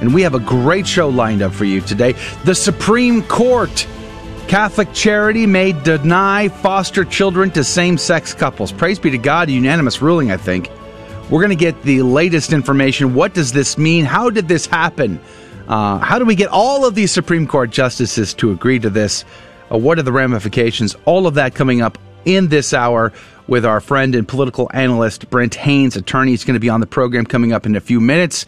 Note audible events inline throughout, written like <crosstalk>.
and we have a great show lined up for you today. The Supreme Court. Catholic Charity may deny foster children to same sex couples. Praise be to God, unanimous ruling, I think. We're going to get the latest information. What does this mean? How did this happen? Uh, how do we get all of these Supreme Court justices to agree to this? Uh, what are the ramifications? All of that coming up in this hour with our friend and political analyst Brent Haynes, attorney. He's going to be on the program coming up in a few minutes.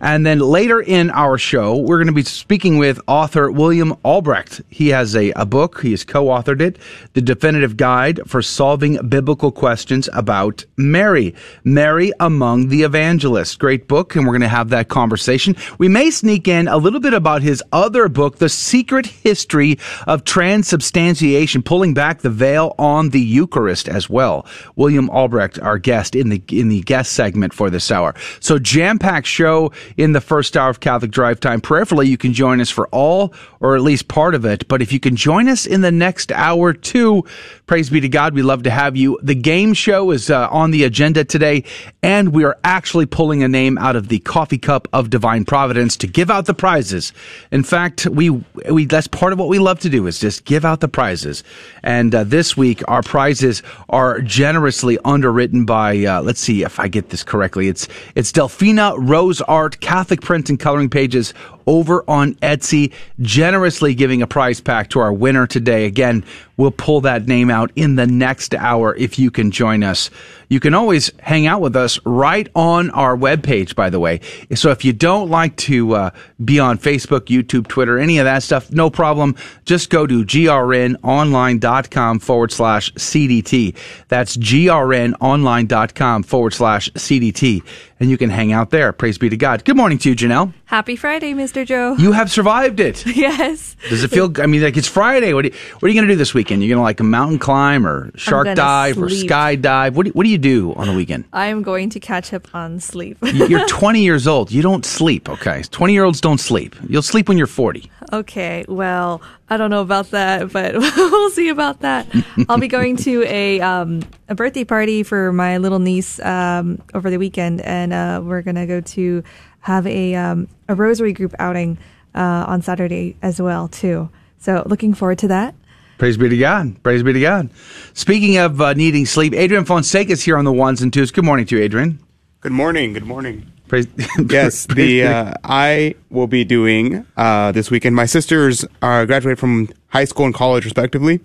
And then later in our show, we're going to be speaking with author William Albrecht. He has a, a book, he has co authored it, The Definitive Guide for Solving Biblical Questions About Mary. Mary Among the Evangelists. Great book, and we're going to have that conversation. We may sneak in a little bit about his other book, The Secret History of Transubstantiation, pulling back the veil on the Eucharist as well. William Albrecht, our guest in the in the guest segment for this hour. So jam packed show in the first hour of Catholic Drive Time. Prayerfully, you can join us for all or at least part of it. But if you can join us in the next hour too, praise be to God. We love to have you. The game show is uh, on the agenda today, and we are actually pulling a name out of the coffee cup of divine providence to give out the prizes. In fact, we we that's part of what we love to do is just give out the prizes. And uh, this week, our prizes are generously underwritten by, uh, let's see if I get this correctly. It's, it's Delphina Rose Art, Catholic print and coloring pages over on Etsy, generously giving a prize pack to our winner today. Again, we'll pull that name out in the next hour if you can join us. You can always hang out with us right on our webpage, by the way. So if you don't like to uh, be on Facebook, YouTube, Twitter, any of that stuff, no problem. Just go to grnonline.com forward slash CDT. That's grnonline.com forward slash CDT. And you can hang out there. Praise be to God. Good morning to you, Janelle. Happy Friday, Mr. Joe. You have survived it. <laughs> yes. Does it feel? I mean, like it's Friday. What are you, what are you going to do this weekend? You're going to like a mountain climb or shark dive sleep. or skydive? What do, you, what do you do on the weekend? I am going to catch up on sleep. you're <laughs> 20 years old. You don't sleep. Okay, 20 year olds don't sleep. You'll sleep when you're 40. Okay. Well, I don't know about that, but <laughs> we'll see about that. I'll be going to a um, a birthday party for my little niece um, over the weekend, and uh, we're gonna go to have a um, a rosary group outing uh, on Saturday as well too. So looking forward to that. Praise be to God. Praise be to God. Speaking of uh, needing sleep, Adrian Fonseca is here on the ones and twos. Good morning to you, Adrian. Good morning. Good morning. Praise, <laughs> yes, <laughs> the uh, I will be doing uh, this weekend. My sisters are graduated from high school and college, respectively,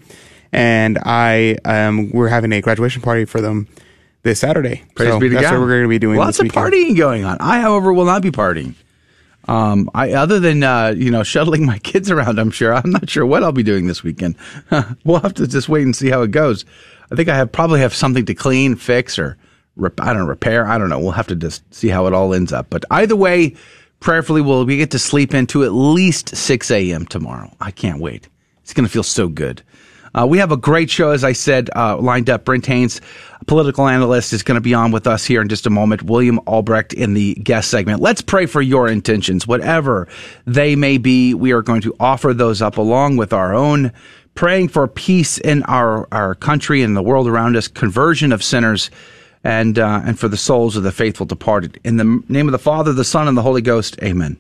and I um, we're having a graduation party for them this Saturday. Praise so be to that's God. what we're going to be doing. Lots of partying going on. I, however, will not be partying. Um, I other than uh, you know <laughs> shuttling my kids around, I'm sure I'm not sure what I'll be doing this weekend. <laughs> we'll have to just wait and see how it goes. I think I have probably have something to clean, fix, or rep- I don't know, repair. I don't know. We'll have to just see how it all ends up. But either way, prayerfully, we'll we get to sleep into at least 6 a.m. tomorrow. I can't wait. It's going to feel so good. Uh, we have a great show, as I said, uh, lined up. Brent Haynes, political analyst, is going to be on with us here in just a moment. William Albrecht in the guest segment. Let's pray for your intentions, whatever they may be. We are going to offer those up along with our own, praying for peace in our, our country and the world around us, conversion of sinners, and, uh, and for the souls of the faithful departed. In the name of the Father, the Son, and the Holy Ghost, amen.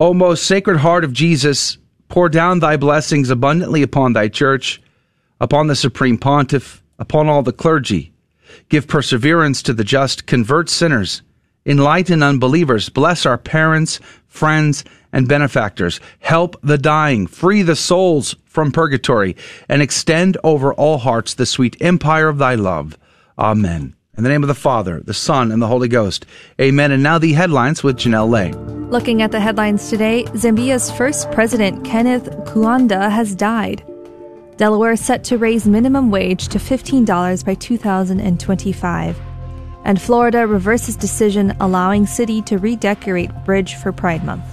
O most sacred heart of Jesus, pour down thy blessings abundantly upon thy church, upon the supreme pontiff, upon all the clergy. Give perseverance to the just, convert sinners, enlighten unbelievers, bless our parents, friends, and benefactors, help the dying, free the souls from purgatory, and extend over all hearts the sweet empire of thy love. Amen. In the name of the Father, the Son, and the Holy Ghost. Amen. And now the headlines with Janelle Lay. Looking at the headlines today, Zambia's first president, Kenneth Kaunda, has died. Delaware set to raise minimum wage to $15 by 2025. And Florida reverses decision allowing city to redecorate bridge for Pride Month.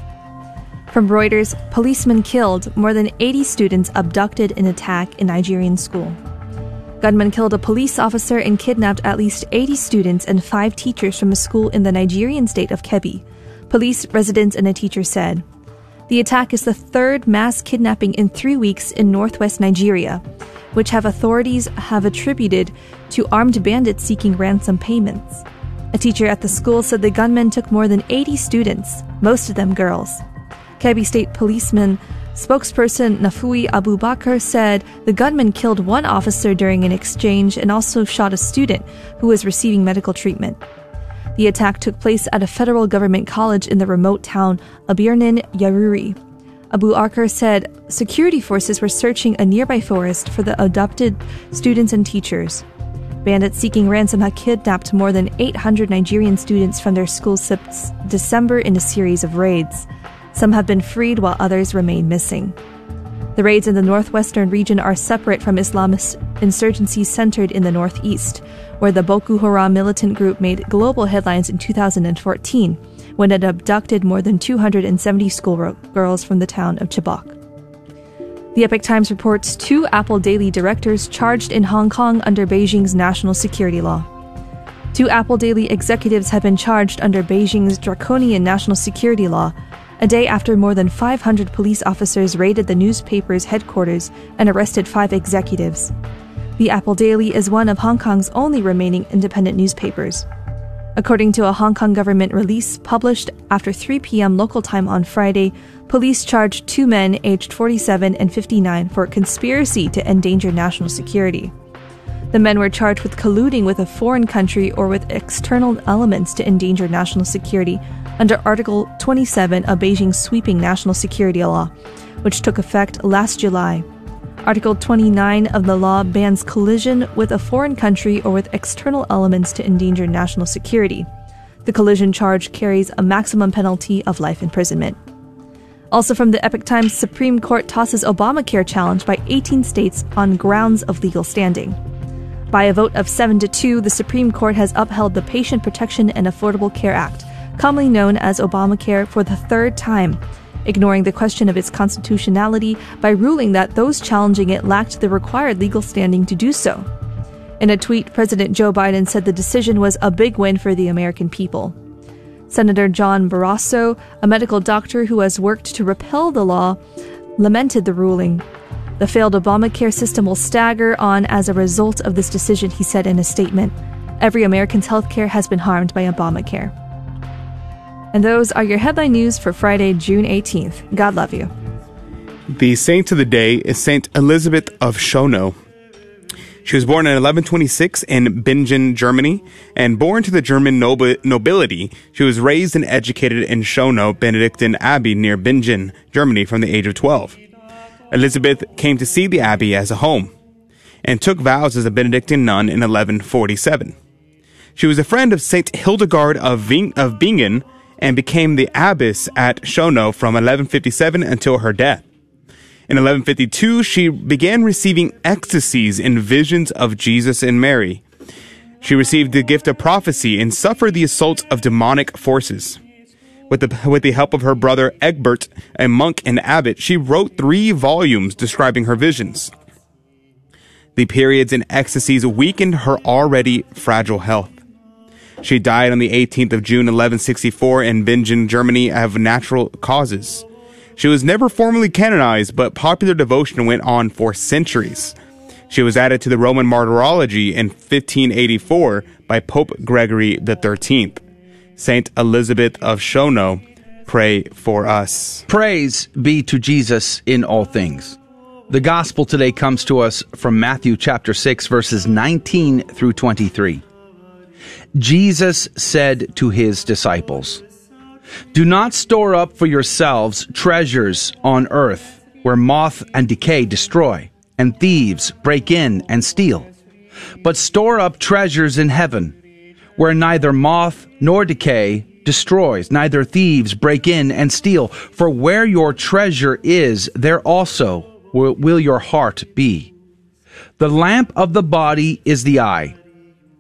From Reuters, policemen killed, more than 80 students abducted in attack in Nigerian school. Gunmen killed a police officer and kidnapped at least 80 students and five teachers from a school in the Nigerian state of Kebbi. Police, residents, and a teacher said. The attack is the third mass kidnapping in three weeks in northwest Nigeria, which have authorities have attributed to armed bandits seeking ransom payments. A teacher at the school said the gunmen took more than 80 students, most of them girls. Kebbi State Policeman spokesperson Nafiu Abubakar said the gunman killed one officer during an exchange and also shot a student who was receiving medical treatment. The attack took place at a federal government college in the remote town of Birnin Yauri. Abu Akar said security forces were searching a nearby forest for the abducted students and teachers. Bandits seeking ransom had kidnapped more than 800 Nigerian students from their school since December in a series of raids. Some have been freed while others remain missing. The raids in the northwestern region are separate from Islamist insurgency centered in the northeast, where the Boko Haram militant group made global headlines in 2014 when it abducted more than 270 schoolgirls from the town of Chibok. The Epoch Times reports two Apple Daily directors charged in Hong Kong under Beijing's national security law. Two Apple Daily executives have been charged under Beijing's draconian national security law, a day after more than 500 police officers raided the newspaper's headquarters and arrested five executives. The Apple Daily is one of Hong Kong's only remaining independent newspapers. According to a Hong Kong government release published after 3 p.m. local time on Friday, police charged two men aged 47 and 59 for conspiracy to endanger national security. The men were charged with colluding with a foreign country or with external elements to endanger national security under Article 27 of Beijing's sweeping national security law, which took effect last July. Article 29 of the law bans collusion with a foreign country or with external elements to endanger national security. The collusion charge carries a maximum penalty of life imprisonment. Also from the Epoch Times, Supreme Court tosses Obamacare challenge by 18 states on grounds of legal standing. By a vote of 7 to 2, the Supreme Court has upheld the Patient Protection and Affordable Care Act, commonly known as Obamacare, for the third time ignoring the question of its constitutionality by ruling that those challenging it lacked the required legal standing to do so. In a tweet, President Joe Biden said the decision was a big win for the American people. Senator John Barrasso, a medical doctor who has worked to repeal the law, lamented the ruling. The failed Obamacare system will stagger on as a result of this decision, he said in a statement. Every American's health care has been harmed by Obamacare. And those are your headline news for Friday, June 18th. God love you. The saint of the day is Saint Elizabeth of Schonau. She was born in 1126 in Bingen, Germany, and born to the German nobility. She was raised and educated in Schonau Benedictine Abbey near Bingen, Germany from the age of 12. Elizabeth came to see the abbey as a home and took vows as a Benedictine nun in 1147. She was a friend of Saint Hildegard of, Ving- of Bingen, and became the abbess at Schonau from 1157 until her death. In 1152, she began receiving ecstasies and visions of Jesus and Mary. She received the gift of prophecy and suffered the assaults of demonic forces. With the, with the help of her brother Egbert, a monk and abbot, she wrote three volumes describing her visions. The periods and ecstasies weakened her already fragile health. She died on the 18th of June 1164 in Bingen, Germany of natural causes. She was never formally canonized, but popular devotion went on for centuries. She was added to the Roman Martyrology in 1584 by Pope Gregory XIII. Saint Elizabeth of Schonau, pray for us. Praise be to Jesus in all things. The gospel today comes to us from Matthew chapter 6 verses 19 through 23. Jesus said to his disciples, Do not store up for yourselves treasures on earth, where moth and decay destroy, and thieves break in and steal. But store up treasures in heaven, where neither moth nor decay destroys, neither thieves break in and steal. For where your treasure is, there also will, your heart be. The lamp of the body is the eye.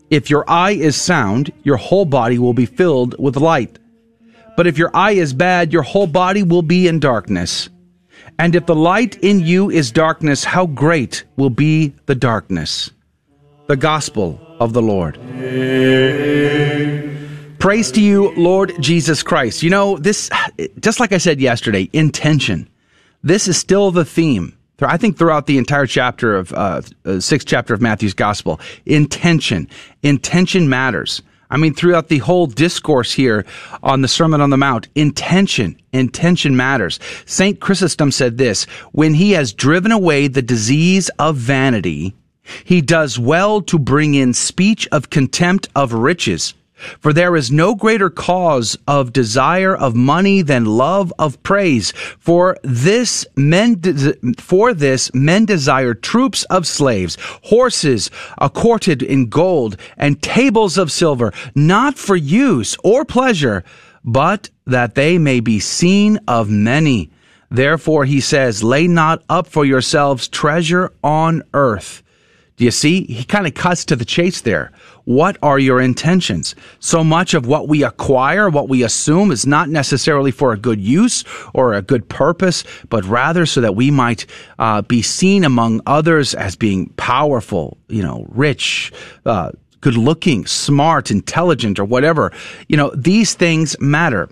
If your eye is sound, your whole body will be filled with light. But if your eye is bad, your whole body will be in darkness. And if the light in you is darkness, how great will be the darkness? The gospel of the Lord. Praise to you, Lord Jesus Christ. You know, this, just like I said yesterday, intention. This is still the theme. I think throughout the entire chapter of, uh, uh, sixth chapter of Matthew's gospel, intention. Intention matters. I mean, throughout the whole discourse here on the Sermon on the Mount, intention, intention matters. St. Chrysostom said this, when he has driven away the disease of vanity, he does well to bring in speech of contempt of riches for there is no greater cause of desire of money than love of praise. For this men, de- for this men desire troops of slaves, horses accorded in gold, and tables of silver, not for use or pleasure, but that they may be seen of many. Therefore he says, lay not up for yourselves treasure on earth. Do you see? He kind of cuts to the chase there. What are your intentions? So much of what we acquire, what we assume is not necessarily for a good use or a good purpose, but rather so that we might uh, be seen among others as being powerful, you know, rich, uh, good looking, smart, intelligent, or whatever. You know, these things matter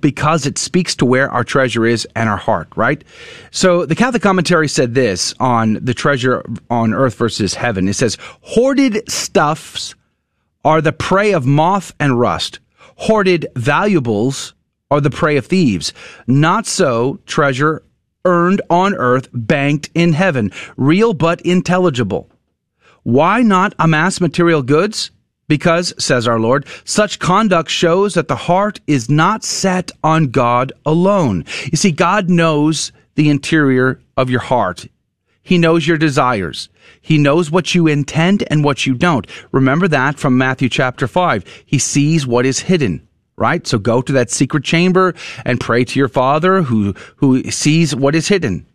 because it speaks to where our treasure is and our heart, right? So the Catholic commentary said this on the treasure on earth versus heaven. It says, hoarded stuffs are the prey of moth and rust. Hoarded valuables are the prey of thieves. Not so treasure earned on earth, banked in heaven, real but intelligible. Why not amass material goods? Because, says our Lord, such conduct shows that the heart is not set on God alone. You see, God knows the interior of your heart. He knows your desires. He knows what you intend and what you don't. Remember that from Matthew chapter 5. He sees what is hidden, right? So go to that secret chamber and pray to your Father who, who sees what is hidden.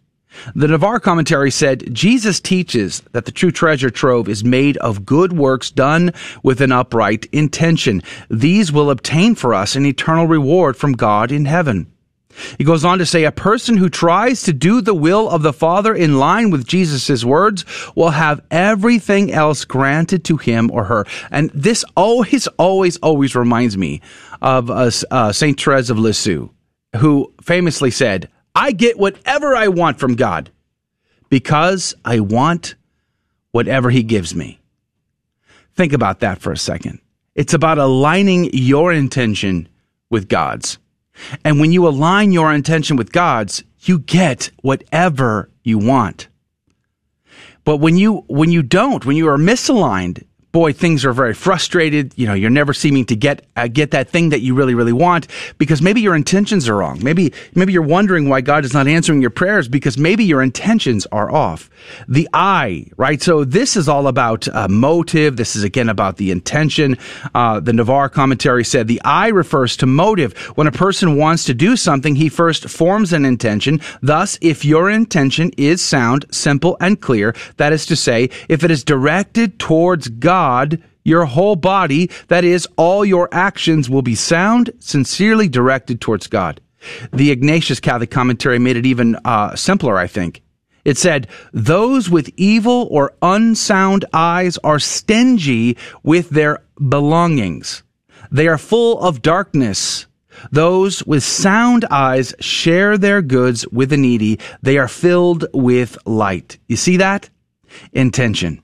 The Navarre commentary said, Jesus teaches that the true treasure trove is made of good works done with an upright intention. These will obtain for us an eternal reward from God in heaven. He goes on to say, a person who tries to do the will of the Father in line with Jesus' words will have everything else granted to him or her. And this always, always, always reminds me of uh, uh, Saint Therese of Lisieux, who famously said, I get whatever I want from God because I want whatever he gives me. Think about that for a second. It's about aligning your intention with God's. And when you align your intention with God's, you get whatever you want. But when you when you don't, when you are misaligned, boy, things are very frustrated. You know, you're never seeming to get uh, get that thing that you really, really want because maybe your intentions are wrong. Maybe maybe you're wondering why God is not answering your prayers because maybe your intentions are off. The I, right? So this is all about uh, motive. This is again about the intention. Uh, the Navarre commentary said the I refers to motive. When a person wants to do something, he first forms an intention. Thus, if your intention is sound, simple, and clear, that is to say, if it is directed towards God God, your whole body, that is, all your actions will be sound, sincerely directed towards God. The Ignatius Catholic commentary made it even uh, simpler, I think. It said, Those with evil or unsound eyes are stingy with their belongings. They are full of darkness. Those with sound eyes share their goods with the needy. They are filled with light. You see that? Intention.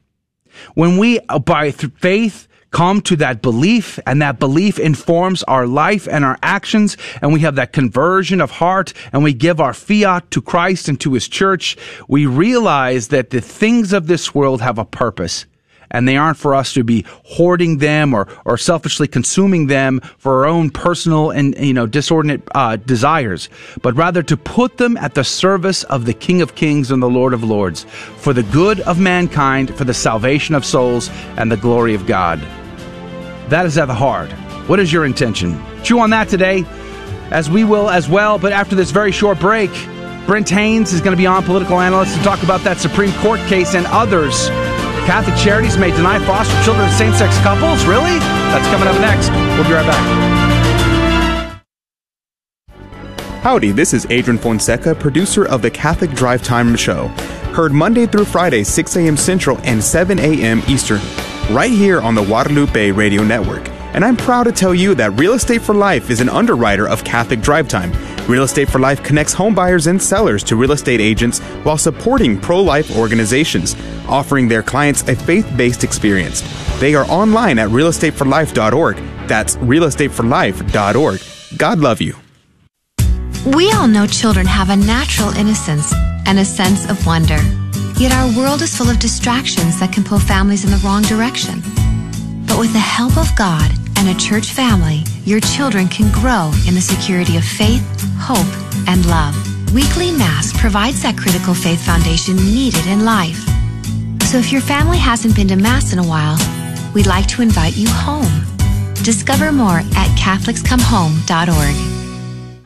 When we, uh, by faith, come to that belief and that belief informs our life and our actions and we have that conversion of heart and we give our fiat to Christ and to his church, we realize that the things of this world have a purpose and they aren't for us to be hoarding them or, or selfishly consuming them for our own personal and you know disordinate uh, desires, but rather to put them at the service of the King of Kings and the Lord of Lords, for the good of mankind, for the salvation of souls, and the glory of God. That is at the heart. What is your intention? Chew on that today, as we will as well. But after this very short break, Brent Haynes is going to be on, political analyst, to talk about that Supreme Court case and others. Catholic Charities may deny foster children to same sex couples? Really? That's coming up next. We'll be right back. Howdy, this is Adrian Fonseca, producer of the Catholic Drive Time Show. Heard Monday through Friday, 6 a.m. Central and 7 a.m. Eastern, right here on the Guadalupe Radio Network. And I'm proud to tell you that Real Estate for Life is an underwriter of Catholic Drive Time. Real Estate for Life connects home buyers and sellers to real estate agents while supporting pro life organizations, offering their clients a faith based experience. They are online at realestateforlife.org. That's realestateforlife.org. God love you. We all know children have a natural innocence and a sense of wonder. Yet our world is full of distractions that can pull families in the wrong direction. But with the help of God and a church family, your children can grow in the security of faith, hope, and love. Weekly Mass provides that critical faith foundation needed in life. So if your family hasn't been to Mass in a while, we'd like to invite you home. Discover more at CatholicsComeHome.org.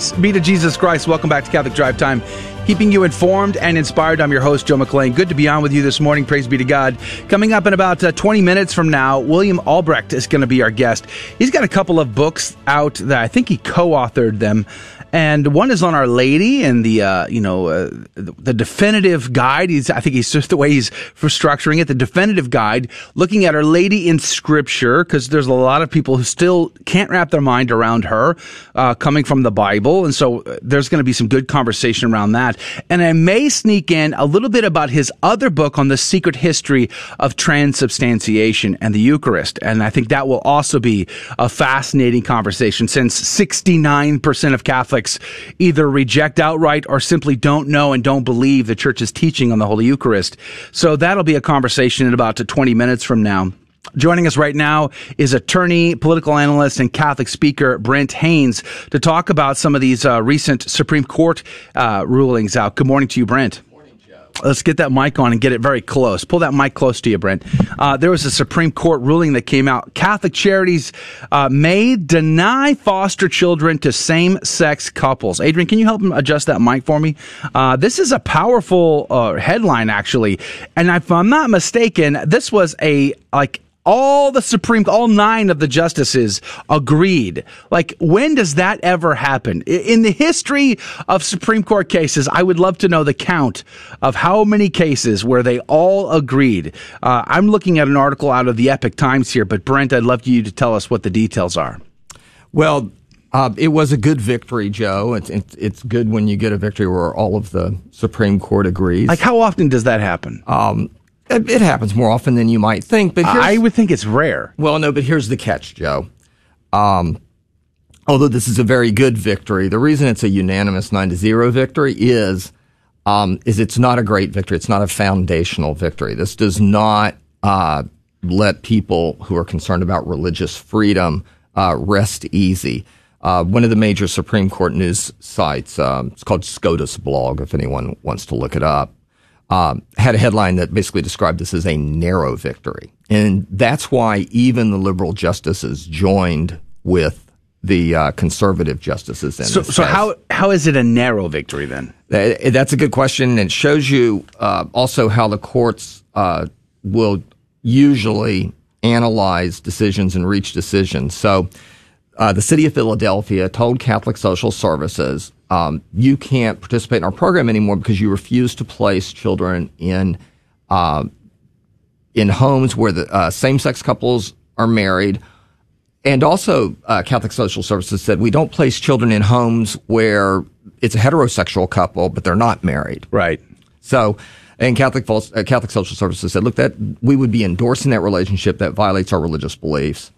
Praise be to Jesus Christ. Welcome back to Catholic Drive Time. Keeping you informed and inspired. I'm your host, Joe McClain. Good to be on with you this morning. Praise be to God. Coming up in about uh, 20 minutes from now, William Albrecht is going to be our guest. He's got a couple of books out that I think he co authored them and one is on Our Lady and the uh, you know uh, the, the, definitive guide. He's I think he's just the way he's for structuring it. The definitive guide, looking at Our Lady in Scripture, because there's a lot of people who still can't wrap their mind around her uh, coming from the Bible, and so uh, there's going to be some good conversation around that. And I may sneak in a little bit about his other book on the secret history of transubstantiation and the Eucharist, and I think that will also be a fascinating conversation since 69% of Catholics Catholics either reject outright or simply don't know and don't believe the church's teaching on the Holy Eucharist. So that'll be a conversation in about 20 minutes from now. Joining us right now is attorney, political analyst, and Catholic speaker Brent Haynes to talk about some of these uh, recent Supreme Court uh, rulings out. Good morning to you, Brent. Let's get that mic on and get it very close. Pull that mic close to you, Brent. Uh, there was a Supreme Court ruling that came out. Catholic charities uh, may deny foster children to same sex couples. Adrian, can you help him adjust that mic for me? Uh, this is a powerful uh, headline, actually. And if I'm not mistaken, this was a like all the Supreme, all nine of the justices agreed. Like, when does that ever happen? In the history of Supreme Court cases, I would love to know the count of how many cases where they all agreed. Uh, I'm looking at an article out of the Epoch Times here, but Brent, I'd love you to tell us what the details are. Well, uh, it was a good victory, Joe. It's, it's, it's good when you get a victory where all of the Supreme Court agrees. Like, how often does that happen? Um, it happens more often than you might think, but I would think it's rare. Well, no, but here's the catch, Joe. Um, although this is a very good victory, the reason it's a unanimous nine to zero victory is um, is it's not a great victory. It's not a foundational victory. This does not uh, let people who are concerned about religious freedom uh, rest easy. Uh, one of the major Supreme Court news sites, um, it's called SCOTUS blog, if anyone wants to look it up, um, had a headline that basically described this as a narrow victory. And that's why even the liberal justices joined with the uh, conservative justices. In so, so how how is it a narrow victory then? That's a good question, and it shows you uh, also how the courts uh, will usually analyze decisions and reach decisions. So, uh, the city of Philadelphia told Catholic Social Services um, you can't participate in our program anymore because you refuse to place children in uh, in homes where the uh, same sex couples are married. And also, uh, Catholic Social Services said we don't place children in homes where it's a heterosexual couple, but they're not married. Right. So, and Catholic uh, Catholic Social Services said, look, that we would be endorsing that relationship that violates our religious beliefs.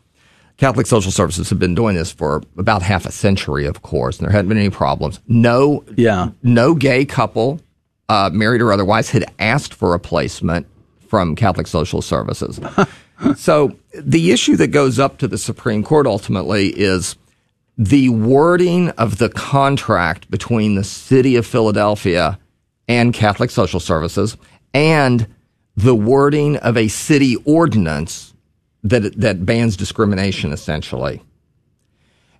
Catholic social services have been doing this for about half a century, of course, and there hadn't been any problems. No, yeah, no gay couple, uh, married or otherwise, had asked for a placement from Catholic social services. <laughs> so the issue that goes up to the Supreme Court ultimately is the wording of the contract between the city of Philadelphia and Catholic Social Services and the wording of a city ordinance that that bans discrimination essentially.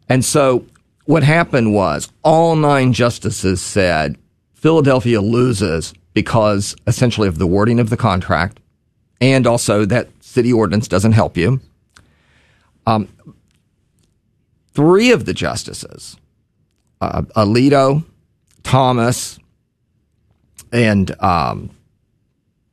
And so what happened was all nine justices said Philadelphia loses because essentially of the wording of the contract and also that city ordinance doesn't help you. Um, three of the justices, uh, Alito, Thomas, and um,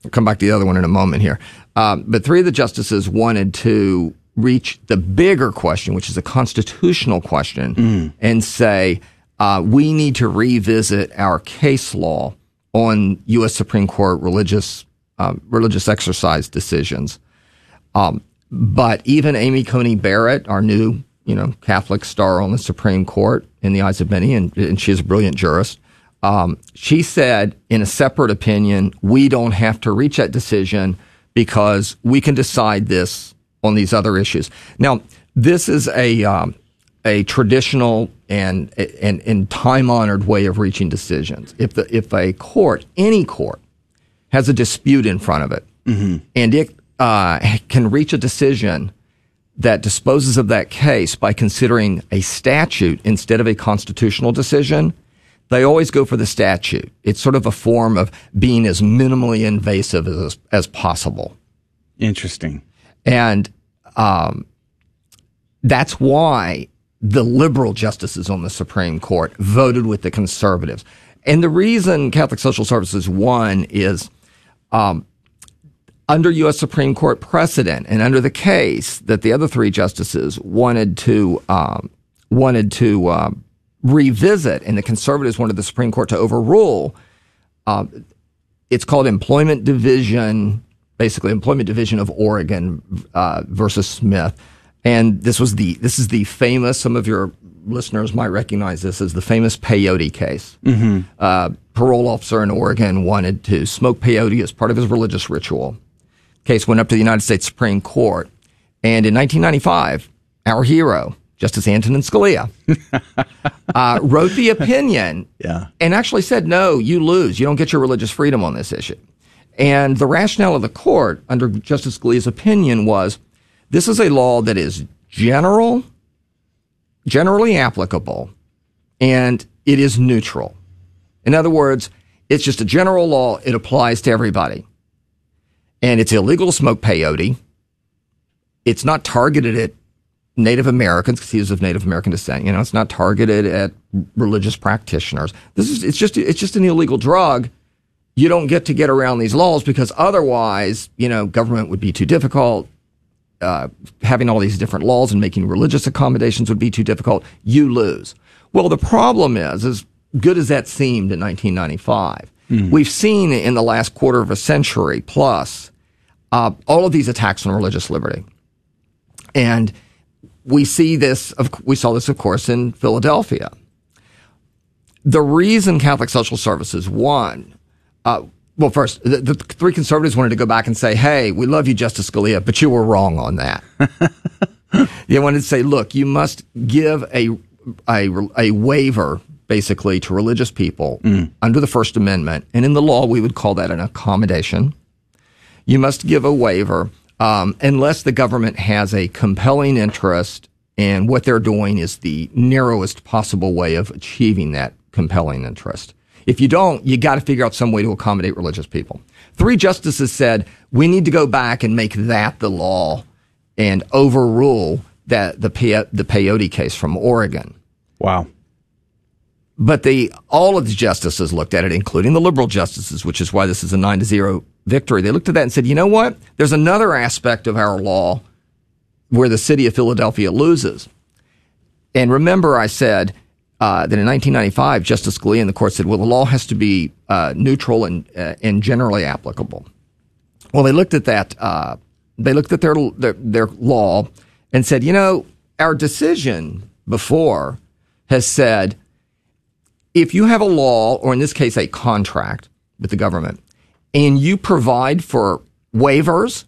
I'll come back to the other one in a moment here. Um, but three of the justices wanted to reach the bigger question, which is a constitutional question, mm. and say uh, we need to revisit our case law on U.S. Supreme Court religious um, religious exercise decisions. Um, but even Amy Coney Barrett, our new you know Catholic star on the Supreme Court in the eyes of many, and, and is a brilliant jurist. Um, she said in a separate opinion, we don't have to reach that decision because we can decide this on these other issues. Now, this is a um, a traditional and and, and time honored way of reaching decisions. If the if a court, any court, has a dispute in front of it, mm-hmm. and it uh, can reach a decision that disposes of that case by considering a statute instead of a constitutional decision, they always go for the statute. It's sort of a form of being as minimally invasive as, as possible. Interesting. And um, that's why the liberal justices on the Supreme Court voted with the conservatives. And the reason Catholic Social Services won is um, under U.S. Supreme Court precedent and under the case that the other three justices wanted to um, wanted to um, revisit, and the conservatives wanted the Supreme Court to overrule. Uh, it's called Employment Division, basically Employment Division of Oregon uh, versus Smith, and this was the this is the famous. Some of your listeners might recognize this as the famous peyote case. Mm-hmm. Uh, parole officer in Oregon wanted to smoke peyote as part of his religious ritual. Case went up to the United States Supreme Court, and in 1995, our hero Justice Antonin Scalia, <laughs> uh, wrote the opinion yeah. and actually said, no, you lose. You don't get your religious freedom on this issue. And the rationale of the court under Justice Scalia's opinion was this is a law that is general, generally applicable, and it is neutral. In other words, it's just a general law. It applies to everybody. And it's illegal to smoke peyote. It's not targeted at Native Americans because he was of Native American descent. You know, it's not targeted at religious practitioners. This is it's just it's just an illegal drug. You don't get to get around these laws because otherwise, you know, government would be too difficult. Uh, having all these different laws and making religious accommodations would be too difficult. You lose. Well, the problem is, as good as that seemed in 1995, mm. we've seen in the last quarter of a century plus uh, all of these attacks on religious liberty, and we see this, we saw this, of course, in Philadelphia. The reason Catholic Social Services won, uh, well, first, the, the, three conservatives wanted to go back and say, hey, we love you, Justice Scalia, but you were wrong on that. <laughs> they wanted to say, look, you must give a, a, a waiver, basically, to religious people mm. under the First Amendment. And in the law, we would call that an accommodation. You must give a waiver um, unless the government has a compelling interest and what they're doing is the narrowest possible way of achieving that compelling interest. If you don't, you got to figure out some way to accommodate religious people. Three justices said we need to go back and make that the law and overrule that the the peyote case from Oregon. Wow. But the all of the justices looked at it, including the liberal justices, which is why this is a nine to zero victory. They looked at that and said, you know what? There's another aspect of our law where the city of Philadelphia loses. And remember, I said uh, that in 1995, Justice Scalia in the court said, well, the law has to be uh, neutral and, uh, and generally applicable. Well, they looked at that. Uh, they looked at their, their their law and said, you know, our decision before has said if you have a law, or in this case, a contract with the government, and you provide for waivers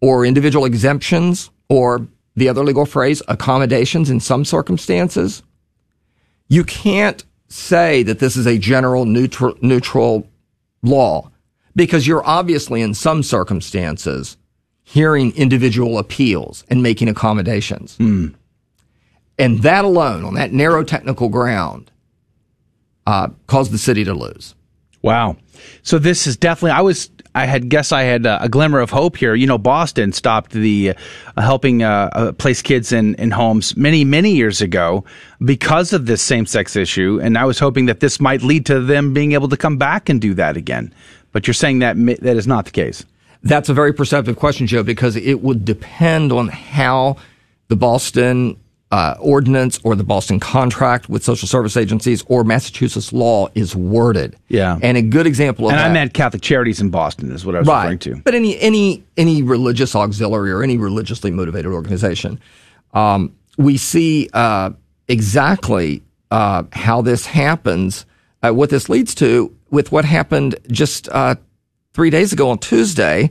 or individual exemptions or the other legal phrase, accommodations in some circumstances, you can't say that this is a general neutral, neutral law because you're obviously in some circumstances hearing individual appeals and making accommodations. Mm. And that alone, on that narrow technical ground, uh, caused the city to lose. Wow. So this is definitely. I was. I had guess I had a, a glimmer of hope here. You know, Boston stopped the uh, helping uh, uh, place kids in in homes many many years ago because of this same sex issue, and I was hoping that this might lead to them being able to come back and do that again. But you're saying that that is not the case. That's a very perceptive question, Joe, because it would depend on how the Boston uh, ordinance or the Boston contract with social service agencies or Massachusetts law is worded. Yeah. And a good example of and that. I meant Catholic Charities in Boston is what I was right. referring to. But any any any religious auxiliary or any religiously motivated organization, um, we see uh, exactly uh, how this happens. Uh, what this leads to with what happened just uh, three days ago on Tuesday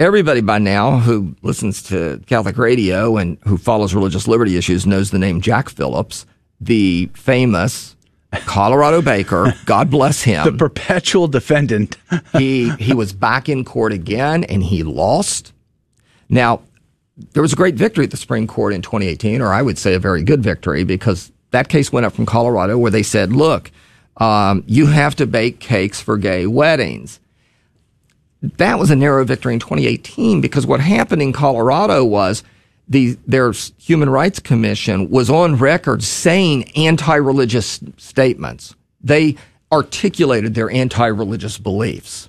everybody by now who listens to Catholic radio and who follows religious liberty issues knows the name Jack Phillips, the famous Colorado baker. <laughs> God bless him. The perpetual defendant. <laughs> he he was back in court again and he lost. Now, there was a great victory at the Supreme Court in 2018, or I would say a very good victory, because that case went up from Colorado where they said, look, um, you have to bake cakes for gay weddings that was a narrow victory in 2018 because what happened in Colorado was the their Human Rights Commission was on record saying anti-religious statements. They articulated their anti-religious beliefs.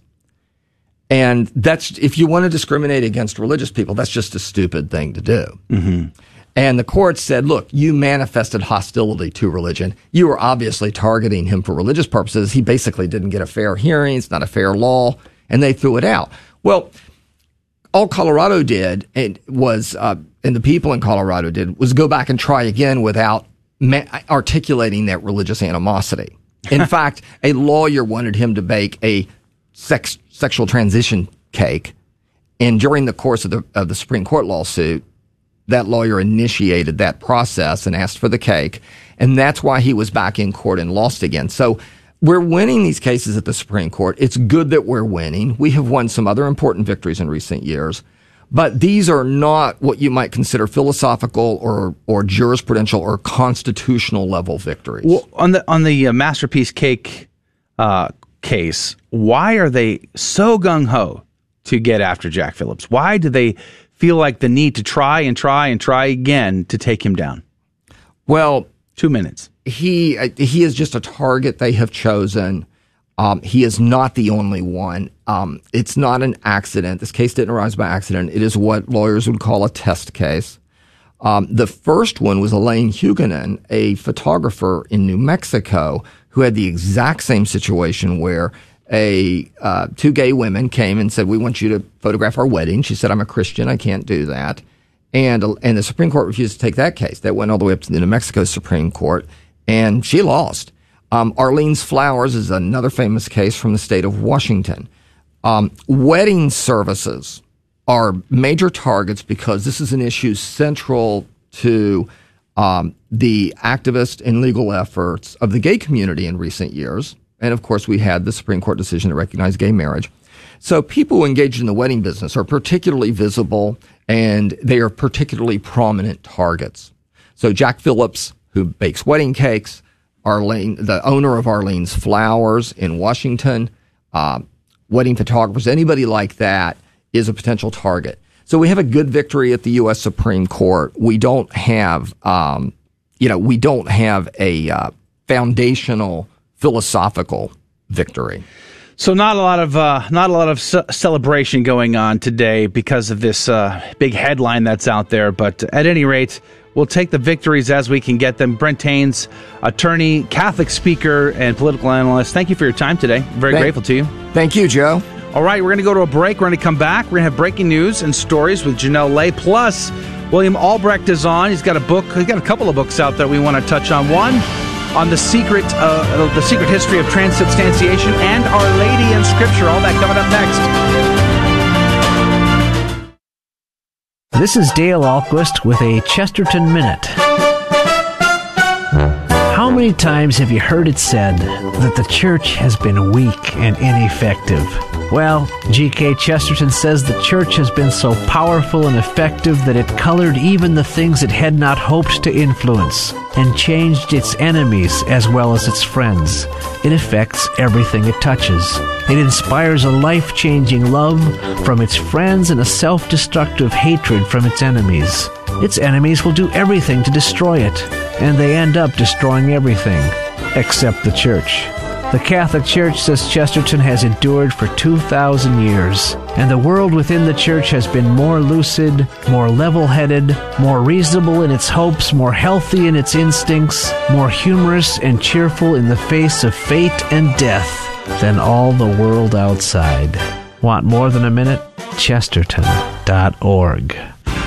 And that's if you want to discriminate against religious people, that's just a stupid thing to do. Mm-hmm. And the court said, look, you manifested hostility to religion. You were obviously targeting him for religious purposes. He basically didn't get a fair hearing. It's not a fair law and they threw it out. Well, all Colorado did and was, uh, and the people in Colorado did was go back and try again without ma- articulating that religious animosity. In <laughs> fact, a lawyer wanted him to bake a sex, sexual transition cake. And during the course of the, of the Supreme Court lawsuit, that lawyer initiated that process and asked for the cake. And that's why he was back in court and lost again. So we're winning these cases at the Supreme Court. It's good that we're winning. We have won some other important victories in recent years, but these are not what you might consider philosophical or or jurisprudential or constitutional level victories. Well, on the on the uh, masterpiece cake uh, case, why are they so gung ho to get after Jack Phillips? Why do they feel like the need to try and try and try again to take him down? Well, two minutes he he is just a target they have chosen. Um, he is not the only one. Um, it's not an accident. This case didn't arise by accident. It is what lawyers would call a test case. Um, the first one was Elaine Huguenin, a photographer in New Mexico, who had the exact same situation where a uh, two gay women came and said, "We want you to photograph our wedding." She said, "I'm a Christian. I can't do that." And and the Supreme Court refused to take that case. That went all the way up to the New Mexico Supreme Court and she lost. Um, Arlene's Flowers is another famous case from the state of Washington. Um, wedding services are major targets because this is an issue central to um, the activist and legal efforts of the gay community in recent years. And of course, we had the Supreme Court decision to recognize gay marriage. So people who engage in the wedding business are particularly visible and they are particularly prominent targets. So Jack Phillips who bakes wedding cakes, Arlene, the owner of Arlene's Flowers in Washington, uh, wedding photographers, anybody like that is a potential target. So we have a good victory at the U.S. Supreme Court. We don't have, um, you know, we don't have a uh, foundational philosophical victory. So not a lot of uh, not a lot of ce- celebration going on today because of this uh, big headline that's out there. But at any rate, We'll take the victories as we can get them. Brent Haynes, attorney, Catholic speaker, and political analyst. Thank you for your time today. Very thank, grateful to you. Thank you, Joe. All right, we're going to go to a break. We're going to come back. We're going to have breaking news and stories with Janelle Lay. Plus, William Albrecht is on. He's got a book. He's got a couple of books out that we want to touch on. One on the secret, uh, the secret history of transubstantiation, and Our Lady in Scripture. All that coming up next. This is Dale Ahlquist with a Chesterton Minute. How many times have you heard it said that the church has been weak and ineffective? Well, G.K. Chesterton says the church has been so powerful and effective that it colored even the things it had not hoped to influence and changed its enemies as well as its friends. It affects everything it touches. It inspires a life changing love from its friends and a self destructive hatred from its enemies. Its enemies will do everything to destroy it, and they end up destroying everything except the church. The Catholic Church, says Chesterton, has endured for 2,000 years, and the world within the Church has been more lucid, more level headed, more reasonable in its hopes, more healthy in its instincts, more humorous and cheerful in the face of fate and death than all the world outside. Want more than a minute? Chesterton.org.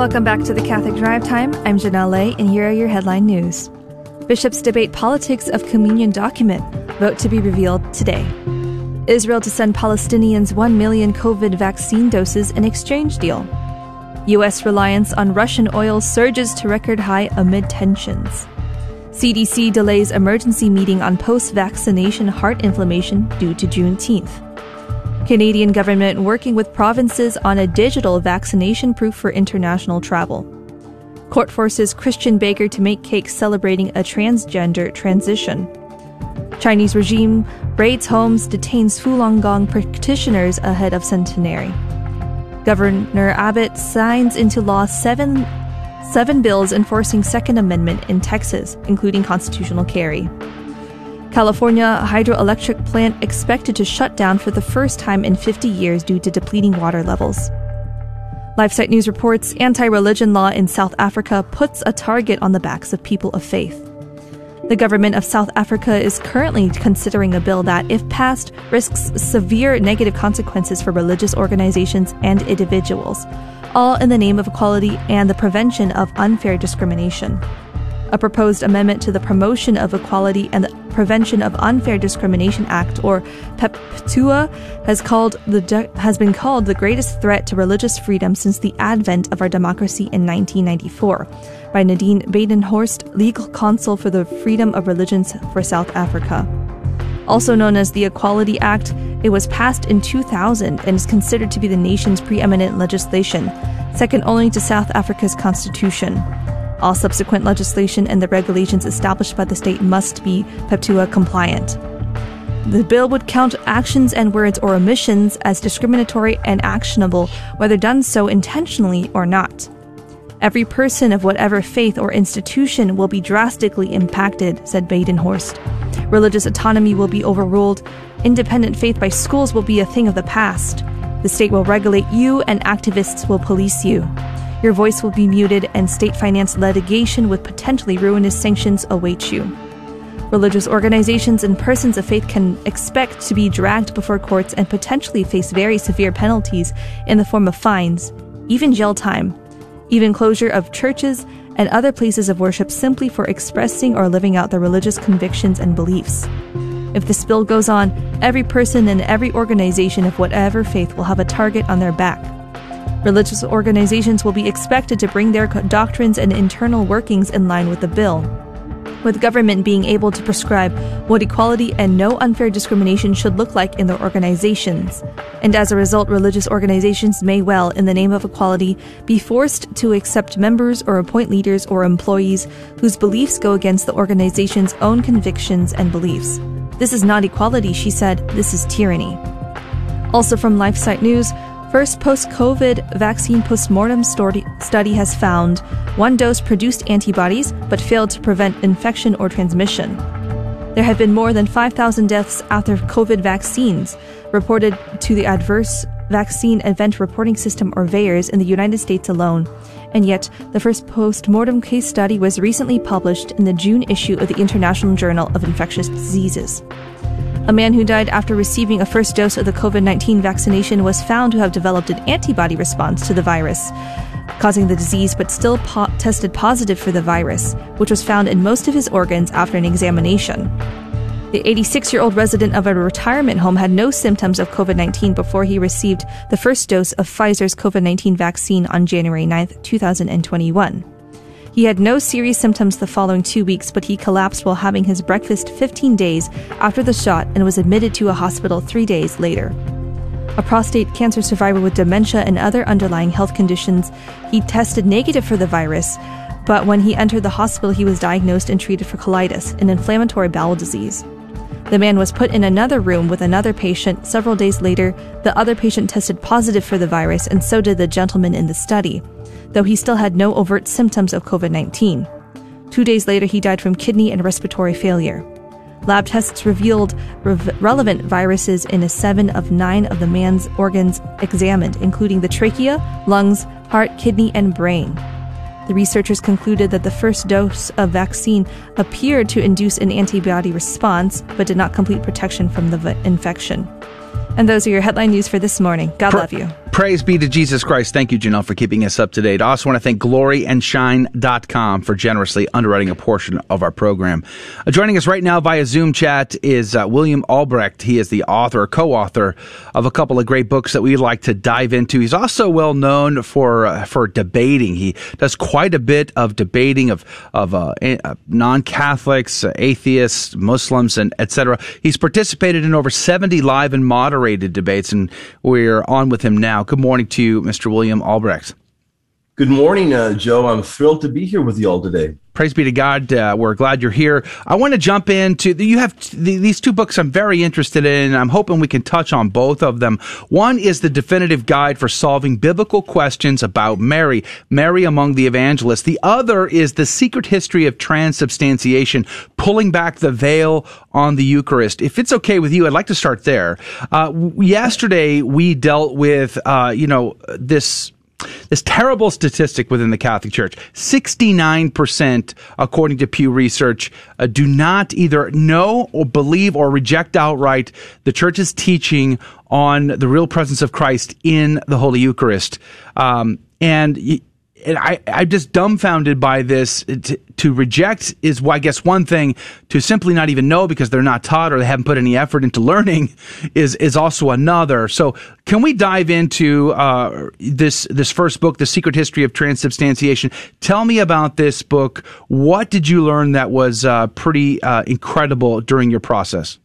Welcome back to the Catholic Drive Time. I'm Janelle Lay, and here are your headline news. Bishops debate politics of communion document. Vote to be revealed today. Israel to send Palestinians 1 million COVID vaccine doses in exchange deal. U.S. reliance on Russian oil surges to record high amid tensions. CDC delays emergency meeting on post vaccination heart inflammation due to Juneteenth. Canadian government working with provinces on a digital vaccination proof for international travel. Court forces Christian baker to make cake celebrating a transgender transition. Chinese regime raids homes, detains Falun Gong practitioners ahead of centenary. Governor Abbott signs into law seven, seven bills enforcing Second Amendment in Texas, including constitutional carry. California hydroelectric plant expected to shut down for the first time in 50 years due to depleting water levels. LifeSite News reports anti religion law in South Africa puts a target on the backs of people of faith. The government of South Africa is currently considering a bill that, if passed, risks severe negative consequences for religious organizations and individuals, all in the name of equality and the prevention of unfair discrimination. A proposed amendment to the Promotion of Equality and the Prevention of Unfair Discrimination Act, or PEPUDA, has called the has been called the greatest threat to religious freedom since the advent of our democracy in 1994 by Nadine Badenhorst, legal counsel for the freedom of religions for South Africa. Also known as the Equality Act, it was passed in 2000 and is considered to be the nation's preeminent legislation, second only to South Africa's constitution. All subsequent legislation and the regulations established by the state must be PEPUDA compliant. The bill would count actions and words or omissions as discriminatory and actionable, whether done so intentionally or not. Every person of whatever faith or institution will be drastically impacted, said Badenhorst. Religious autonomy will be overruled. Independent faith by schools will be a thing of the past. The state will regulate you, and activists will police you. Your voice will be muted, and state financed litigation with potentially ruinous sanctions awaits you. Religious organizations and persons of faith can expect to be dragged before courts and potentially face very severe penalties in the form of fines, even jail time, even closure of churches and other places of worship simply for expressing or living out their religious convictions and beliefs. If this bill goes on, every person and every organization of whatever faith will have a target on their back. Religious organizations will be expected to bring their doctrines and internal workings in line with the bill. With government being able to prescribe what equality and no unfair discrimination should look like in their organizations. And as a result, religious organizations may well, in the name of equality, be forced to accept members or appoint leaders or employees whose beliefs go against the organization's own convictions and beliefs. This is not equality, she said, this is tyranny. Also from LifeSite News, First post COVID vaccine postmortem study has found one dose produced antibodies but failed to prevent infection or transmission. There have been more than 5,000 deaths after COVID vaccines, reported to the Adverse Vaccine Event Reporting System, or VAERS, in the United States alone. And yet, the first post mortem case study was recently published in the June issue of the International Journal of Infectious Diseases. A man who died after receiving a first dose of the COVID 19 vaccination was found to have developed an antibody response to the virus, causing the disease, but still po- tested positive for the virus, which was found in most of his organs after an examination. The 86 year old resident of a retirement home had no symptoms of COVID 19 before he received the first dose of Pfizer's COVID 19 vaccine on January 9, 2021. He had no serious symptoms the following two weeks, but he collapsed while having his breakfast 15 days after the shot and was admitted to a hospital three days later. A prostate cancer survivor with dementia and other underlying health conditions, he tested negative for the virus, but when he entered the hospital, he was diagnosed and treated for colitis, an inflammatory bowel disease. The man was put in another room with another patient. Several days later, the other patient tested positive for the virus, and so did the gentleman in the study, though he still had no overt symptoms of COVID 19. Two days later, he died from kidney and respiratory failure. Lab tests revealed relevant viruses in a seven of nine of the man's organs examined, including the trachea, lungs, heart, kidney, and brain. The researchers concluded that the first dose of vaccine appeared to induce an antibody response, but did not complete protection from the infection. And those are your headline news for this morning. God love you. Praise be to Jesus Christ. Thank you, Janelle, for keeping us up to date. I also want to thank gloryandshine.com for generously underwriting a portion of our program. Uh, joining us right now via Zoom chat is uh, William Albrecht. He is the author, co-author of a couple of great books that we'd like to dive into. He's also well known for uh, for debating. He does quite a bit of debating of of uh, uh non-Catholics, uh, atheists, Muslims, and etc. He's participated in over 70 live and moderated debates, and we're on with him now. Good morning to you, Mr. William Albrecht. Good morning, uh, Joe. I'm thrilled to be here with you all today. Praise be to God. Uh, we're glad you're here. I want to jump into you have t- these two books I'm very interested in. I'm hoping we can touch on both of them. One is the definitive guide for solving biblical questions about Mary, Mary among the evangelists. The other is the secret history of transubstantiation, pulling back the veil on the Eucharist. If it's okay with you, I'd like to start there. Uh, yesterday we dealt with, uh, you know, this this terrible statistic within the Catholic Church 69%, according to Pew Research, uh, do not either know or believe or reject outright the Church's teaching on the real presence of Christ in the Holy Eucharist. Um, and and I, I'm just dumbfounded by this. To, to, reject is, well, I guess, one thing. To simply not even know because they're not taught or they haven't put any effort into <laughs> learning is is also another. So, can we dive into uh, this this first book, The Secret History of Transubstantiation? Tell me about this book. What did you learn that was uh, pretty uh, incredible during your process?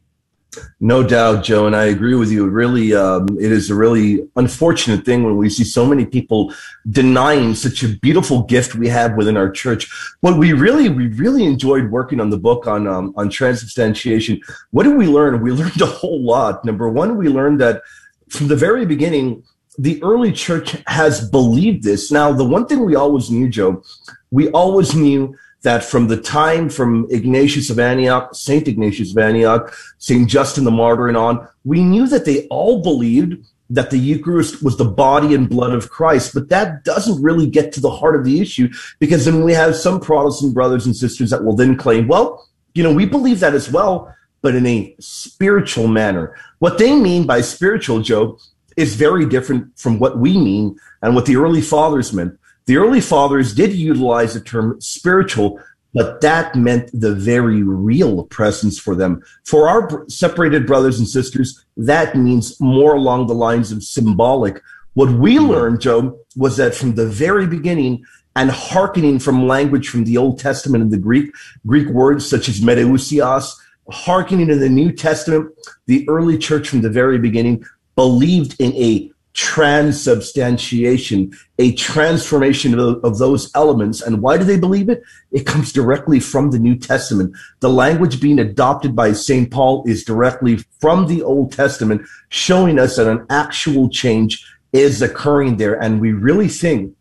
No doubt, Joe, and I agree with you. Really, um, it is a really unfortunate thing when we see so many people denying such a beautiful gift we have within our church. What we really, we really enjoyed working on the book on um, on transubstantiation. What did we learn? We <laughs> learned a whole lot. Number one, we learned that from the very beginning, the early church has believed this. Now, the one thing we always knew, Joe, we always knew that from the time from Ignatius of Antioch, Saint Ignatius of Antioch, Saint Justin the Martyr, and on, we knew that they all believed that the Eucharist was the body and blood of Christ, but that doesn't really get to the heart of the issue because then we have some Protestant brothers and sisters that will then claim, well, you know, we believe that as well, but in a spiritual manner. What they mean by spiritual, Joe, is very different from what we mean and what the early fathers meant. The early fathers did utilize the term spiritual, but that meant the very real presence for them. For our separated brothers and sisters, that means more along the lines of symbolic. What we mm-hmm. learned, Joe, was that from the very beginning, and hearkening from language from the Old Testament and the Greek, Greek words such as metausios, hearkening in the New Testament, the early church from the very beginning believed in a transubstantiation, a transformation of, of, those elements. And why do they believe it? It comes directly from the New Testament. The language being adopted by St. Paul is directly from the Old Testament, showing us that an actual change is occurring there. And we really think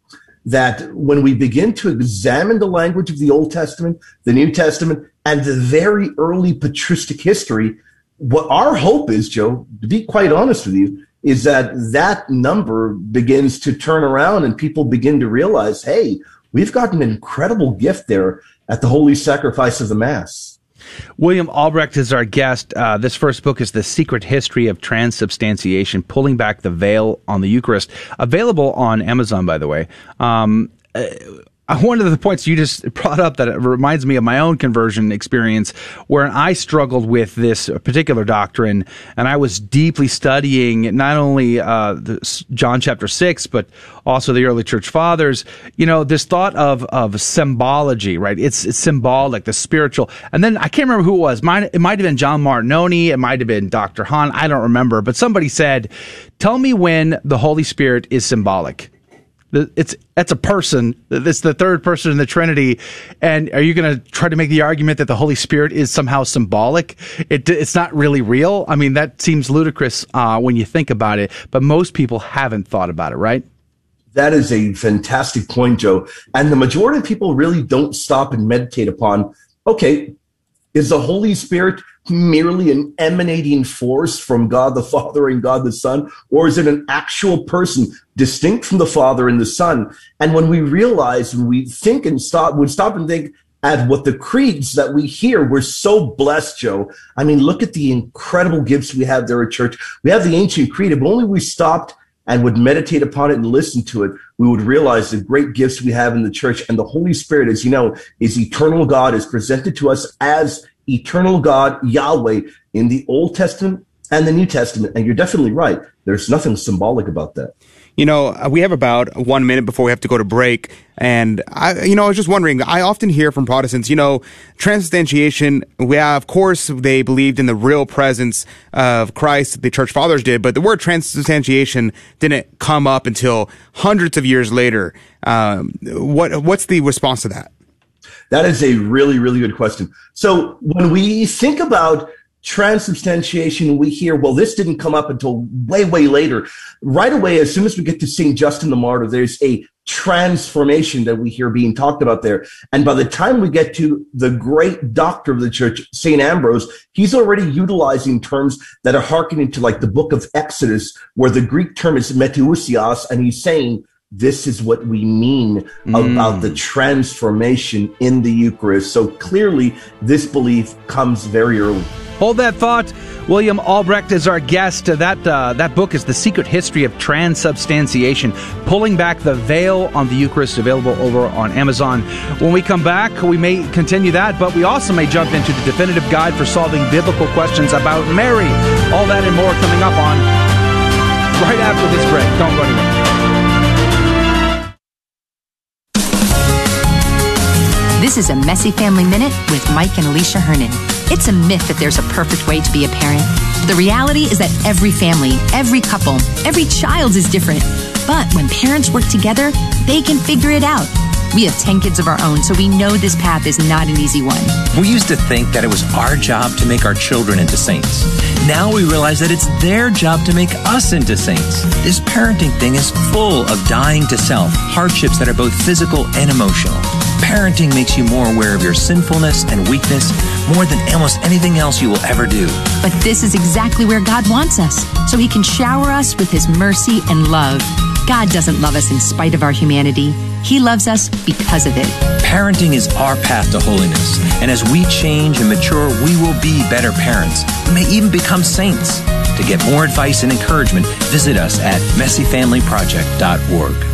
that when we begin to examine the language of the Old Testament, the New Testament, and the very early patristic history, what our hope is, Joe, to be quite honest with you, is that that number begins to turn around and people begin to realize, hey, we've got an incredible gift there at the holy sacrifice of the Mass. William Albrecht is our guest. Uh, this first book is The Secret History of Transubstantiation, Pulling Back the Veil on the Eucharist. Available on Amazon, by the way. Um, uh, one of the points you just brought up that reminds me of my own conversion experience where I struggled with this particular doctrine and I was deeply studying not only uh, John chapter 6 but also the early church fathers. You know this thought of of symbology right? It's, it's symbolic the spiritual. And then I can't remember who it was. Mine, it might have been John Martignoni it might have been Dr. Hahn. I don't remember. But somebody said tell me when the Holy Spirit is symbolic it's that's a person. It's the third person in the Trinity. And are you going to try to make the argument that the Holy Spirit is somehow symbolic? It, it's not really real. I mean, that seems ludicrous uh, when you think about it. But most people haven't thought about it, right? That is a fantastic point, Joe. And the majority of people really don't stop and meditate upon. Okay, is the Holy Spirit merely an emanating force from God the Father and God the Son? Or is it an actual person distinct from the Father and the Son? And when we realize, when we think and stop, would stop and think at what the creeds that we hear, we're so blessed, Joe. I mean, look at the incredible gifts we have there at church. We have the ancient creed. If only we stopped and would meditate upon it and listen to it, we would realize the great gifts we have in the church. And the Holy Spirit, as you know, is eternal God, is presented to us as eternal God, Yahweh, in the Old Testament and the New Testament. And you're definitely right. There's nothing symbolic about that. You know, uh, we have about one minute before we have to go to break. And I, you know, I was just wondering, I often hear from Protestants, you know, transubstantiation, yeah, of course they believed in the real presence of Christ, the church fathers did, but the word transubstantiation didn't come up until hundreds of years later. Um, what, what's the response to that? That is a really, really good question. So when we think about transubstantiation, we hear, well, this didn't come up until way, way later. Right away, as soon as we get to St. Justin the Martyr, there's a transformation that we hear being talked about there. And by the time we get to the great doctor of the church, St. Ambrose, he's already utilizing terms that are harkening to like the book of Exodus, where the Greek term is metousios, and he's saying, this is what we mean mm. about the transformation in the Eucharist. So clearly, this belief comes very early. Hold that thought. William Albrecht is our guest. That uh, that book is The Secret History of Transubstantiation, pulling back the veil on the Eucharist, available over on Amazon. When we come back, we may continue that, but we also may jump into the definitive guide for solving biblical questions about Mary. All that and more coming up on right after this break. Don't go anywhere. This is a Messy Family Minute with Mike and Alicia Hernon. It's a myth that there's a perfect way to be a parent. The reality is that every family, every couple, every child is different. But when parents work together, they can figure it out. We have 10 kids of our own, so we know this path is not an easy one. We used to think that it was our job to make our children into saints. Now we realize that it's their job to make us into saints. This parenting thing is full of dying to self, hardships that are both physical and emotional. Parenting makes you more aware of your sinfulness and weakness more than almost anything else you will ever do. But this is exactly where God wants us, so He can shower us with His mercy and love. God doesn't love us in spite of our humanity. He loves us because of it. Parenting is our path to holiness. And as we change and mature, we will be better parents. We may even become saints. To get more advice and encouragement, visit us at messyfamilyproject.org.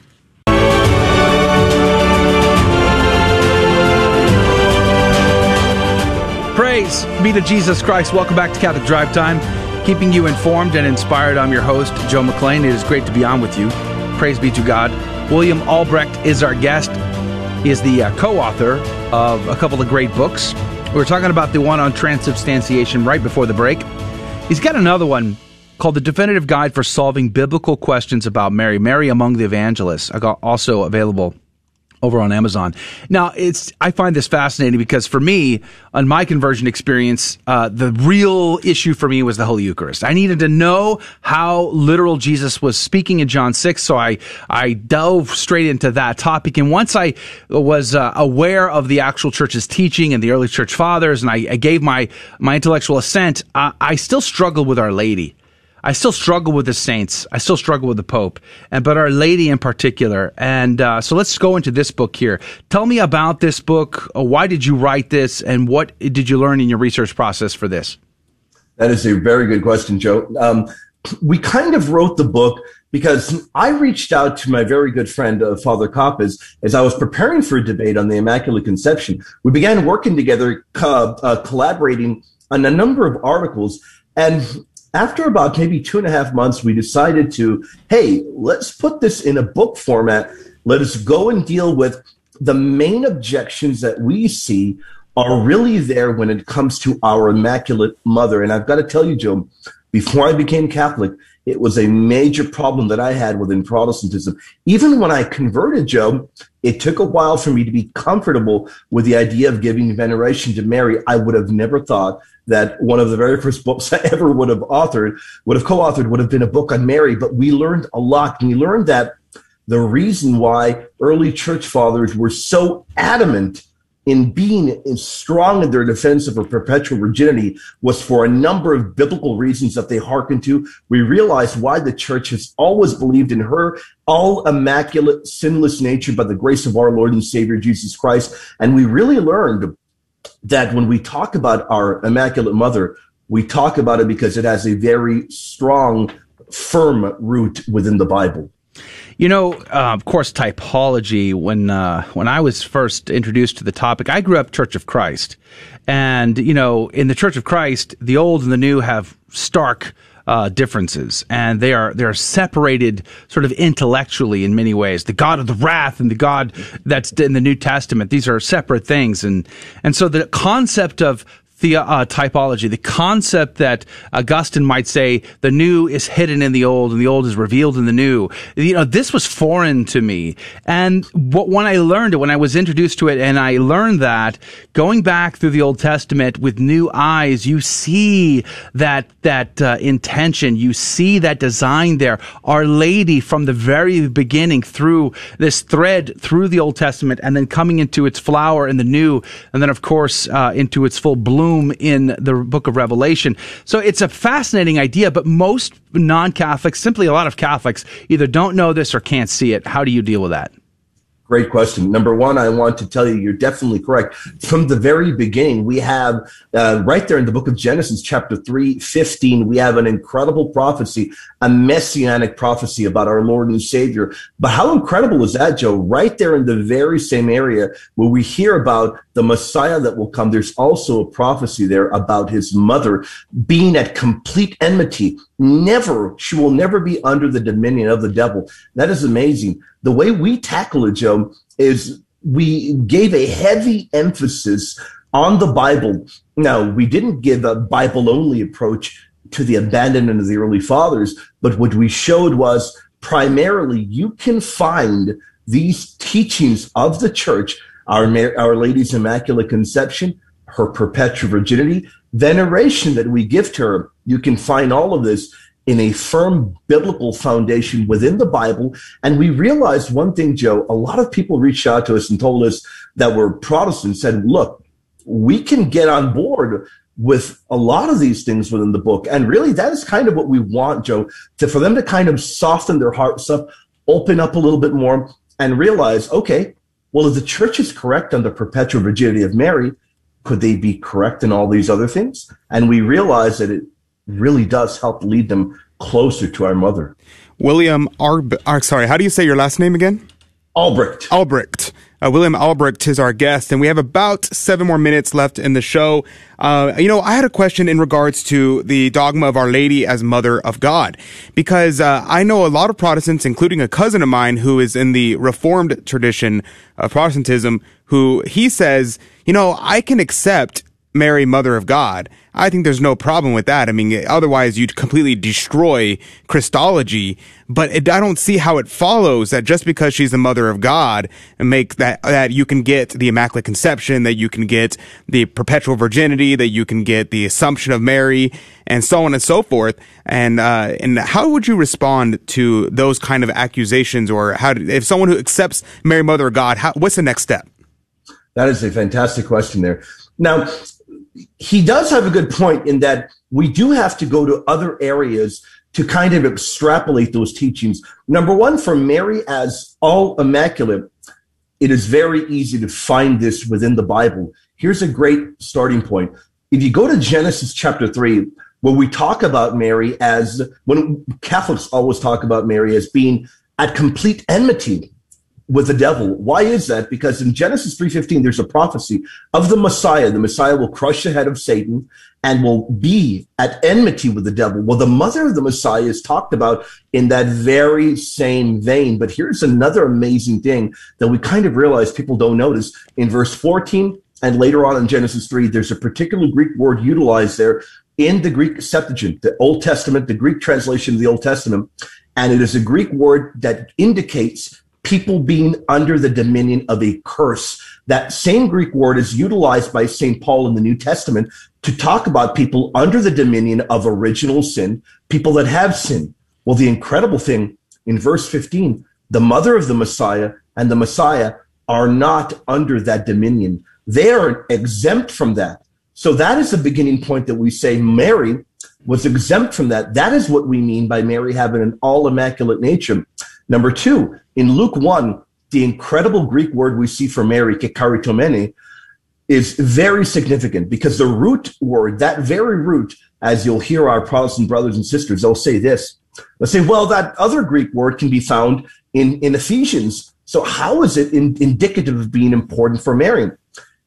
Praise be to Jesus Christ. Welcome back to Catholic Drive Time, keeping you informed and inspired. I'm your host, Joe McClain. It is great to be on with you. Praise be to God. William Albrecht is our guest. He is the uh, co author of a couple of great books. We were talking about the one on transubstantiation right before the break. He's got another one called The Definitive Guide for Solving Biblical Questions About Mary. Mary Among the Evangelists. Got also available over on Amazon. Now, it's I find this fascinating because for me, on my conversion experience, uh, the real issue for me was the Holy Eucharist. I needed to know how literal Jesus was speaking in John six, so I I dove straight into that topic. And once I was uh, aware of the actual church's teaching and the early church fathers, and I, I gave my my intellectual assent, uh, I still struggled with Our Lady. I still struggle with the saints. I still struggle with the Pope, and but Our Lady in particular. And uh, so let's go into this book here. Tell me about this book. Uh, why did you write this, and what did you learn in your research process for this? That is a very good question, Joe. Um, we kind of wrote the book because I reached out to my very good friend, uh, Father Coppes, as I was preparing for a debate on the Immaculate Conception. We began working together, co- uh, collaborating on a number of articles. And after about maybe two and a half months, we decided to, hey, let's put this in a book format. Let us go and deal with the main objections that we see are really there when it comes to our Immaculate Mother. And I've got to tell you, Joe, before I became Catholic, it was a major problem that I had within Protestantism. Even when I converted, Joe, it took a while for me to be comfortable with the idea of giving veneration to Mary. I would have never thought that one of the very first books <laughs> I ever would have authored, would have co-authored, would have been a book on Mary. But we learned a lot. And we learned that the reason why early church fathers were so adamant in being strong in their defense of her perpetual virginity was for a number of biblical reasons that they hearken to. We realize why the church has always believed in her all immaculate, sinless nature by the grace of our Lord and Savior Jesus Christ. And we really learned that when we talk about our Immaculate Mother, we talk about it because it has a very strong, firm root within the Bible. You know, uh, of course, typology. When uh, when I was first introduced to the topic, I grew up Church of Christ, and you know, in the Church of Christ, the old and the new have stark uh, differences, and they are they are separated sort of intellectually in many ways. The God of the wrath and the God that's in the New Testament; these are separate things, and and so the concept of the uh, typology, the concept that Augustine might say the new is hidden in the old and the old is revealed in the new. You know, this was foreign to me. And what, when I learned it, when I was introduced to it, and I learned that going back through the Old Testament with new eyes, you see that, that uh, intention, you see that design there. Our Lady from the very beginning through this thread through the Old Testament and then coming into its flower in the new, and then of course, uh, into its full bloom in the book of Revelation. So it's a fascinating idea, but most non Catholics, simply a lot of Catholics, either don't know this or can't see it. How do you deal with that? Great question. Number one, I want to tell you, you're definitely correct. From the very beginning, we have uh, right there in the book of Genesis, chapter 3, 15, we have an incredible prophecy, a messianic prophecy about our Lord and Savior. But how incredible is that, Joe? Right there in the very same area where we hear about the Messiah that will come, there's also a prophecy there about his mother being at complete enmity. Never, she will never be under the dominion of the devil. That is amazing the way we tackle it, Joe, is we gave a heavy emphasis on the Bible. Now, we didn't give a Bible only approach to the abandonment of the early fathers, but what we showed was primarily you can find these teachings of the church, our, our Lady's Immaculate Conception, her perpetual virginity, veneration that we give to her. You can find all of this in a firm biblical foundation within the Bible. And we realized one thing, Joe, a lot of people reached out to us and told us that were Protestants said, look, we can get on board with a lot of these things within the book. And really that is kind of what we want, Joe, to, for them to kind of soften their hearts up, open up a little bit more and realize, okay, well, if the church is correct on the perpetual virginity of Mary, could they be correct in all these other things? And we realize that it really does help lead them closer to our mother. William Arb, uh, sorry, how do you say your last name again? Albrecht. Albrecht. Uh, William Albrecht is our guest, and we have about seven more minutes left in the show. Uh, you know, I had a question in regards to the dogma of Our Lady as Mother of God, because uh, I know a lot of Protestants, including a cousin of mine who is in the Reformed tradition of Protestantism, who he says, you know, I can accept Mary, Mother of God, I think there's no problem with that. I mean, otherwise you'd completely destroy Christology. But it, I don't see how it follows that just because she's the Mother of God, and make that that you can get the Immaculate Conception, that you can get the perpetual virginity, that you can get the Assumption of Mary, and so on and so forth. And uh, and how would you respond to those kind of accusations, or how if someone who accepts Mary, Mother of God, how, what's the next step? That is a fantastic question there. Now, he does have a good point in that we do have to go to other areas to kind of extrapolate those teachings. Number one, for Mary as all immaculate, it is very easy to find this within the Bible. Here's a great starting point. If you go to Genesis chapter three, where we talk about Mary as when Catholics always talk about Mary as being at complete enmity with the devil. Why is that? Because in Genesis 3:15 there's a prophecy of the Messiah. The Messiah will crush the head of Satan and will be at enmity with the devil. Well, the mother of the Messiah is talked about in that very same vein. But here's another amazing thing that we kind of realize people don't notice. In verse 14 and later on in Genesis 3, there's a particular Greek word utilized there in the Greek Septuagint, the Old Testament, the Greek translation of the Old Testament. And it is a Greek word that indicates people being under the dominion of a curse. That same Greek word is utilized by St. Paul in the New Testament to talk about people under the dominion of original sin, people that have sinned. Well, the incredible thing in verse 15, the mother of the Messiah and the Messiah are not under that dominion. They are exempt from that. So that is the beginning point that we say Mary was exempt from that. That is what we mean by Mary having an all immaculate nature. Number two, in Luke 1, the incredible Greek word we see for Mary, kecharitomene, is very significant because the root word, that very root, as you'll hear our Protestant brothers and sisters, they'll say this. They'll say, well, that other Greek word can be found in, in Ephesians. So how is it in, indicative of being important for Mary?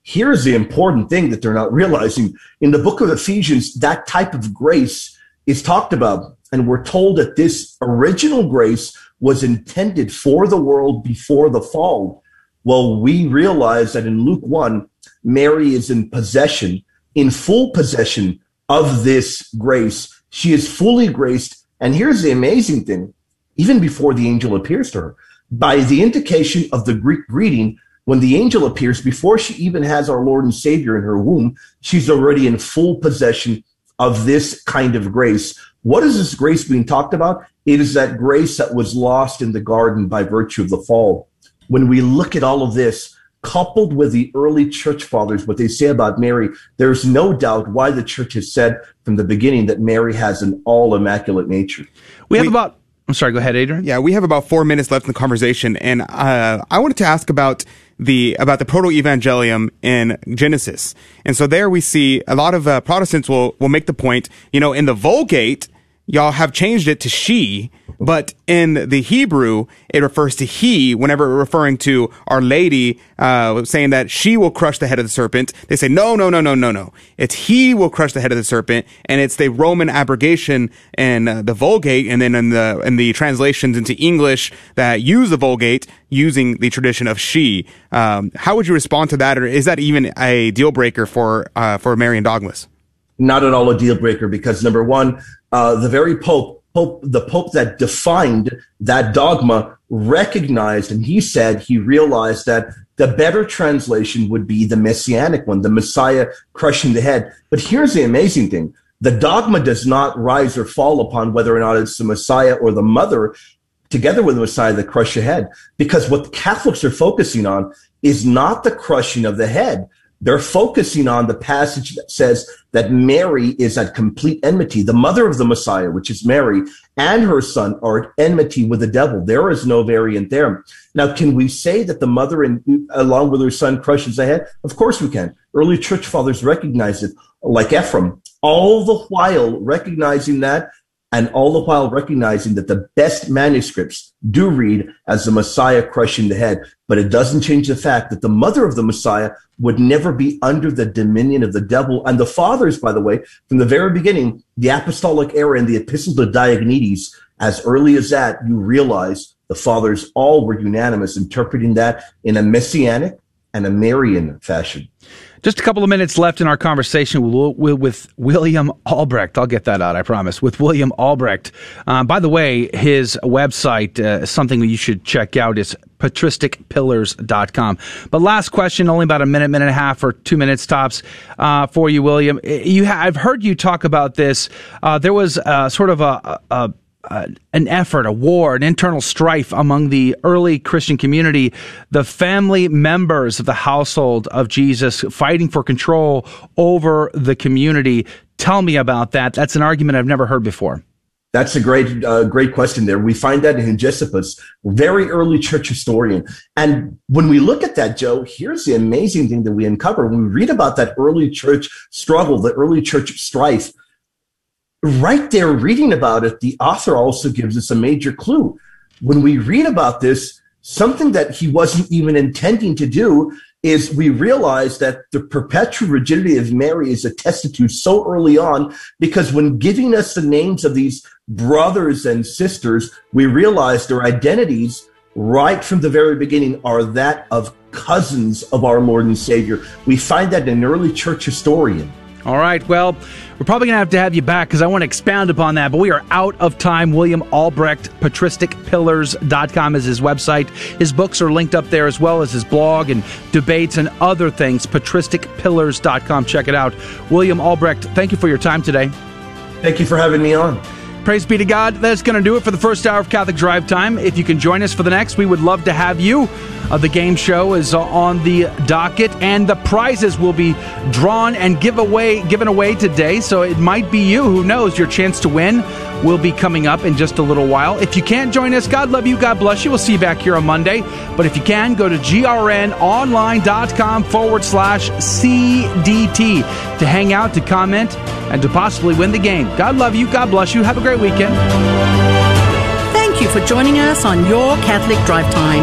Here's the important thing that they're not realizing. In the book of Ephesians, that type of grace is talked about. And we're told that this original grace was intended for the world before the fall. Well, we realize that in Luke 1, Mary is in possession, in full possession of this grace. She is fully graced. And here's the amazing thing even before the angel appears to her, by the indication of the Greek greeting, when the angel appears, before she even has our Lord and Savior in her womb, she's already in full possession of this kind of grace. What is this grace being talked about? It is that grace that was lost in the garden by virtue of the fall. When we look at all of this, coupled with the early church fathers, what they say about Mary, there's no doubt why the church has said from the beginning that Mary has an all immaculate nature. We have we, about, I'm sorry, go ahead, Adrian. Yeah, we have about four minutes left in the conversation. And uh, I wanted to ask about the about the proto evangelium in Genesis. And so there we see a lot of uh, Protestants will will make the point, you know, in the Vulgate, y'all have changed it to she, but in the Hebrew, it refers to he whenever referring to Our Lady, uh, saying that she will crush the head of the serpent. They say, no, no, no, no, no, no. It's he will crush the head of the serpent. And it's the Roman abrogation in uh, the Vulgate and then in the, in the translations into English that use the Vulgate using the tradition of she. Um, how would you respond to that? Or is that even a deal breaker for, uh, for Marian dogmas? Not at all a deal breaker because number one, uh, the very Pope, Pope, the Pope that defined that dogma recognized, and he said he realized that the better translation would be the messianic one, the Messiah crushing the head. But here's the amazing thing. The dogma does not rise or fall upon whether or not it's the Messiah or the mother together with the Messiah that crush the head. Because what the Catholics are focusing on is not the crushing of the head, they're focusing on the passage that says that Mary is at complete enmity. The mother of the Messiah, which is Mary, and her son are at enmity with the devil. There is no variant there. Now, can we say that the mother, and along with her son, crushes the head? Of course we can. Early church fathers recognize it, like Ephraim. All the while recognizing that and all the while recognizing that the best manuscripts do read as the Messiah crushing the head. But it doesn't change the fact that the mother of the Messiah would never be under the dominion of the devil. And the fathers, by the way, from the very beginning, the apostolic era and the epistles of Diognetus, as early as that, you realize the fathers all were unanimous interpreting that in a messianic and a Marian fashion. Just a couple of minutes left in our conversation with William Albrecht. I'll get that out, I promise. With William Albrecht. Uh, by the way, his website, uh, something you should check out. It's patristicpillars.com. But last question, only about a minute, minute and a half, or two minutes tops uh, for you, William. You ha- I've heard you talk about this. Uh, there was uh, sort of a, a uh, an effort, a war, an internal strife among the early Christian community, the family members of the household of Jesus fighting for control over the community. Tell me about that. That's an argument I've never heard before. That's a great, uh, great question there. We find that in Hegesippus, very early church historian. And when we look at that, Joe, here's the amazing thing that we uncover. When we read about that early church struggle, the early church strife, right there reading about it, the author also gives us a major clue. When we read about this, something that he wasn't even intending to do is we realize that the perpetual virginity of Mary is attested to so early on because when giving us the names of these brothers and sisters, we realize their identities right from the very beginning are that of cousins of our Lord and Savior. We find that in an early church historian. All right. Well, we're probably going to have to have you back because I want to expound upon that, but we are out of time. William Albrecht, patristicpillars.com is his website. His books are linked up there as well as his blog and debates and other things. Patristicpillars.com. Check it out. William Albrecht, thank you for your time today. Thank you for having me on. Praise be to God. That's going to do it for the first hour of Catholic Drive Time. If you can join us for the next, we would love to have you. Uh, the game show is on the docket, and the prizes will be drawn and give away, given away today. So it might be you. Who knows? Your chance to win will be coming up in just a little while. If you can't join us, God love you. God bless you. We'll see you back here on Monday. But if you can, go to grnonline.com forward slash CDT to hang out, to comment, and to possibly win the game. God love you. God bless you. Have a great weekend. Thank you for joining us on Your Catholic Drive Time,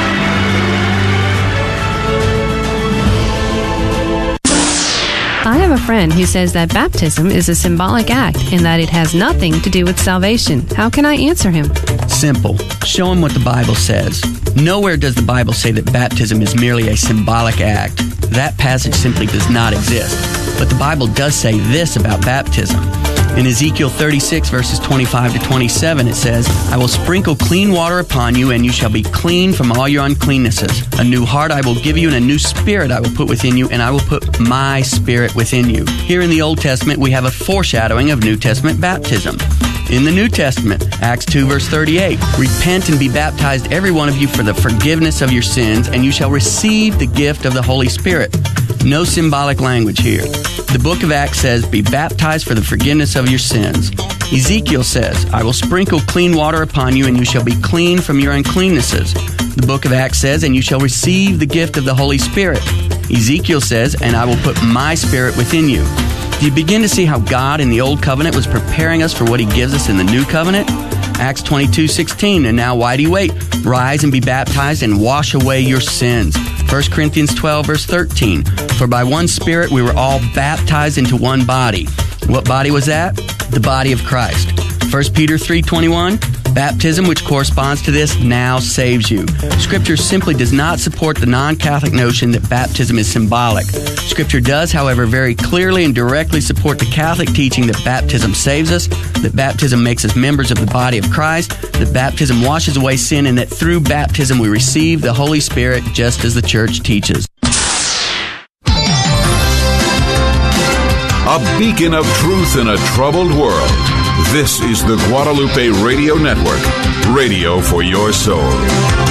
I have a friend who says that baptism is a symbolic act and that it has nothing to do with salvation. How can I answer him? Simple. Show him what the Bible says. Nowhere does the Bible say that baptism is merely a symbolic act. That passage simply does not exist. But the Bible does say this about baptism. In Ezekiel 36, verses 25 to 27, it says, I will sprinkle clean water upon you, and you shall be clean from all your uncleannesses. A new heart I will give you, and a new spirit I will put within you, and I will put my spirit within you. Here in the Old Testament, we have a foreshadowing of New Testament baptism. In the New Testament, Acts 2, verse 38, repent and be baptized, every one of you, for the forgiveness of your sins, and you shall receive the gift of the Holy Spirit. No symbolic language here. The book of Acts says, Be baptized for the forgiveness of your sins. Ezekiel says, I will sprinkle clean water upon you, and you shall be clean from your uncleannesses. The book of Acts says, And you shall receive the gift of the Holy Spirit. Ezekiel says, And I will put my spirit within you. Do you begin to see how God in the Old Covenant was preparing us for what He gives us in the New Covenant? Acts 22 16. And now, why do you wait? Rise and be baptized and wash away your sins. 1 Corinthians 12, verse 13. For by one Spirit we were all baptized into one body. What body was that? The body of Christ. 1 Peter 3:21 Baptism which corresponds to this now saves you. Scripture simply does not support the non-Catholic notion that baptism is symbolic. Scripture does, however, very clearly and directly support the Catholic teaching that baptism saves us, that baptism makes us members of the body of Christ, that baptism washes away sin and that through baptism we receive the Holy Spirit just as the church teaches. A beacon of truth in a troubled world. This is the Guadalupe Radio Network, radio for your soul.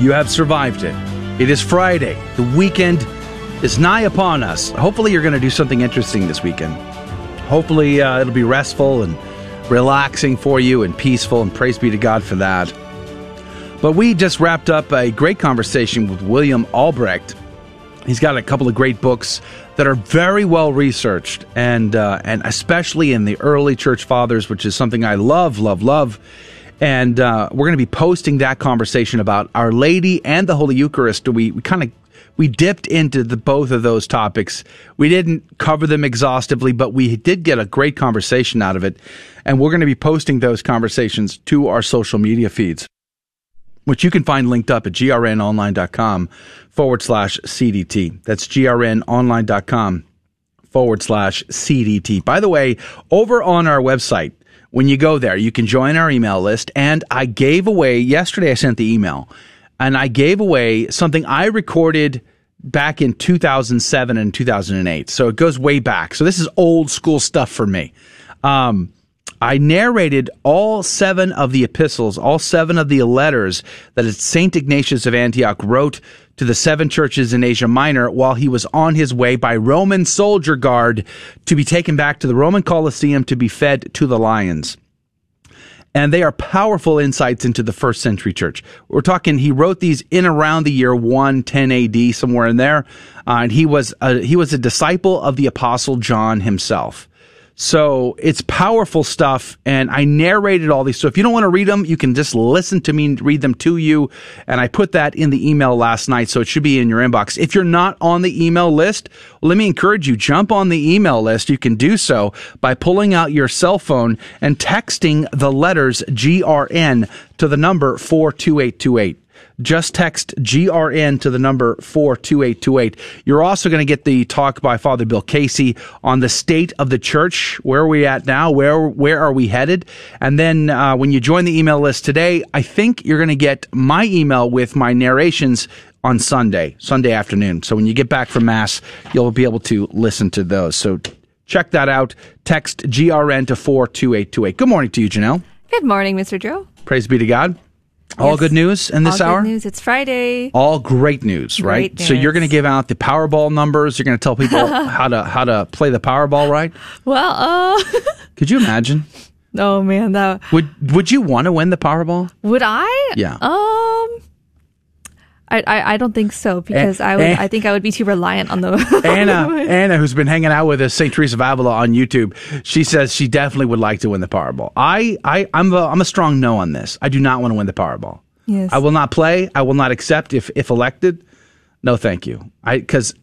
You have survived it. It is Friday. The weekend is nigh upon us. Hopefully, you're going to do something interesting this weekend. Hopefully, uh, it'll be restful and relaxing for you and peaceful, and praise be to God for that. But we just wrapped up a great conversation with William Albrecht. He's got a couple of great books that are very well researched, and uh, and especially in the early church fathers, which is something I love, love, love. And uh, we're going to be posting that conversation about Our Lady and the Holy Eucharist. We, we kind of we dipped into the both of those topics. We didn't cover them exhaustively, but we did get a great conversation out of it. And we're going to be posting those conversations to our social media feeds, which you can find linked up at grnonline.com forward slash CDT. That's grnonline.com forward slash CDT. By the way, over on our website, when you go there, you can join our email list. And I gave away, yesterday I sent the email, and I gave away something I recorded back in 2007 and 2008. So it goes way back. So this is old school stuff for me. Um, I narrated all seven of the epistles, all seven of the letters that St. Ignatius of Antioch wrote to the seven churches in Asia Minor while he was on his way by Roman soldier guard to be taken back to the Roman Colosseum to be fed to the lions. And they are powerful insights into the first century church. We're talking, he wrote these in around the year 110 AD, somewhere in there. Uh, and he was, a, he was a disciple of the apostle John himself. So it's powerful stuff. And I narrated all these. So if you don't want to read them, you can just listen to me read them to you. And I put that in the email last night. So it should be in your inbox. If you're not on the email list, let me encourage you, jump on the email list. You can do so by pulling out your cell phone and texting the letters GRN to the number 42828 just text GRN to the number 42828. You're also going to get the talk by Father Bill Casey on the state of the church. Where are we at now? Where, where are we headed? And then, uh, when you join the email list today, I think you're going to get my email with my narrations on Sunday, Sunday afternoon. So when you get back from Mass, you'll be able to listen to those. So check that out. Text GRN to 42828. Good morning to you, Janelle. Good morning, Mr. Joe. Praise be to God. All Yes. good news in this All hour? Good news. It's Friday. All great news, right? Great So you're going to give out the Powerball numbers. You're going to tell people <laughs> how to how to play the Powerball, right? Well, uh, <laughs> Could you imagine? oh man, that Would Would you want to win the Powerball? would I? Yeah. Um, I I, I don't think so because I would. eh. I think I would be too reliant on the <laughs> Anna, Anna, who's been hanging out with us, St. Teresa of Avila on YouTube, she says she definitely would like to win the Powerball. I, I, I'm a, I'm a strong no on this. I do not want to win the Powerball. Yes. I will not play. I will not accept if if elected. No, thank you. I because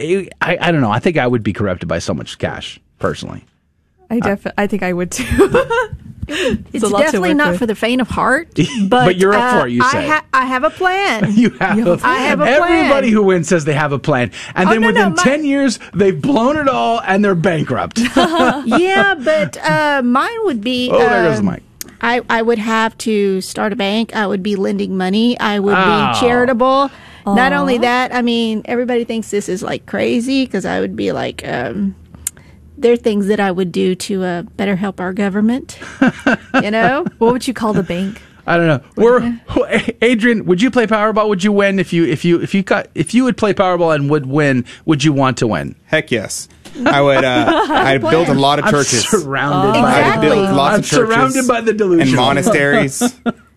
I, I don't know. I think I would be corrupted by so much cash personally. I def- I think I would too. <laughs> It's, a definitely not with. for the faint of heart. <laughs> But, But you're up uh, for it, you I, say. ha- I have a plan. <laughs> You have. I have a plan. Everybody who wins says they have a plan, and Oh, then no, no, within my- ten years they've blown it all and they're bankrupt. <laughs> yeah, but uh, mine would be. Oh, there goes the um, mic. I, I would have to start a bank. I would be lending money. I would Oh. be charitable. Not only that, I mean, everybody thinks this is like crazy because I would be like, um, there are things that I would do to uh, better help our government. <laughs> you know? What would you call the bank? I don't know. We're <laughs> Adrian. Would you play Powerball? Would you win if you if you if you got if you would play Powerball and would win? Would you want to win? Heck yes. I would. Uh, <laughs> I'd build a lot of I'm churches. surrounded Oh. by I'd build lots I'm of churches surrounded by the delusion and monasteries.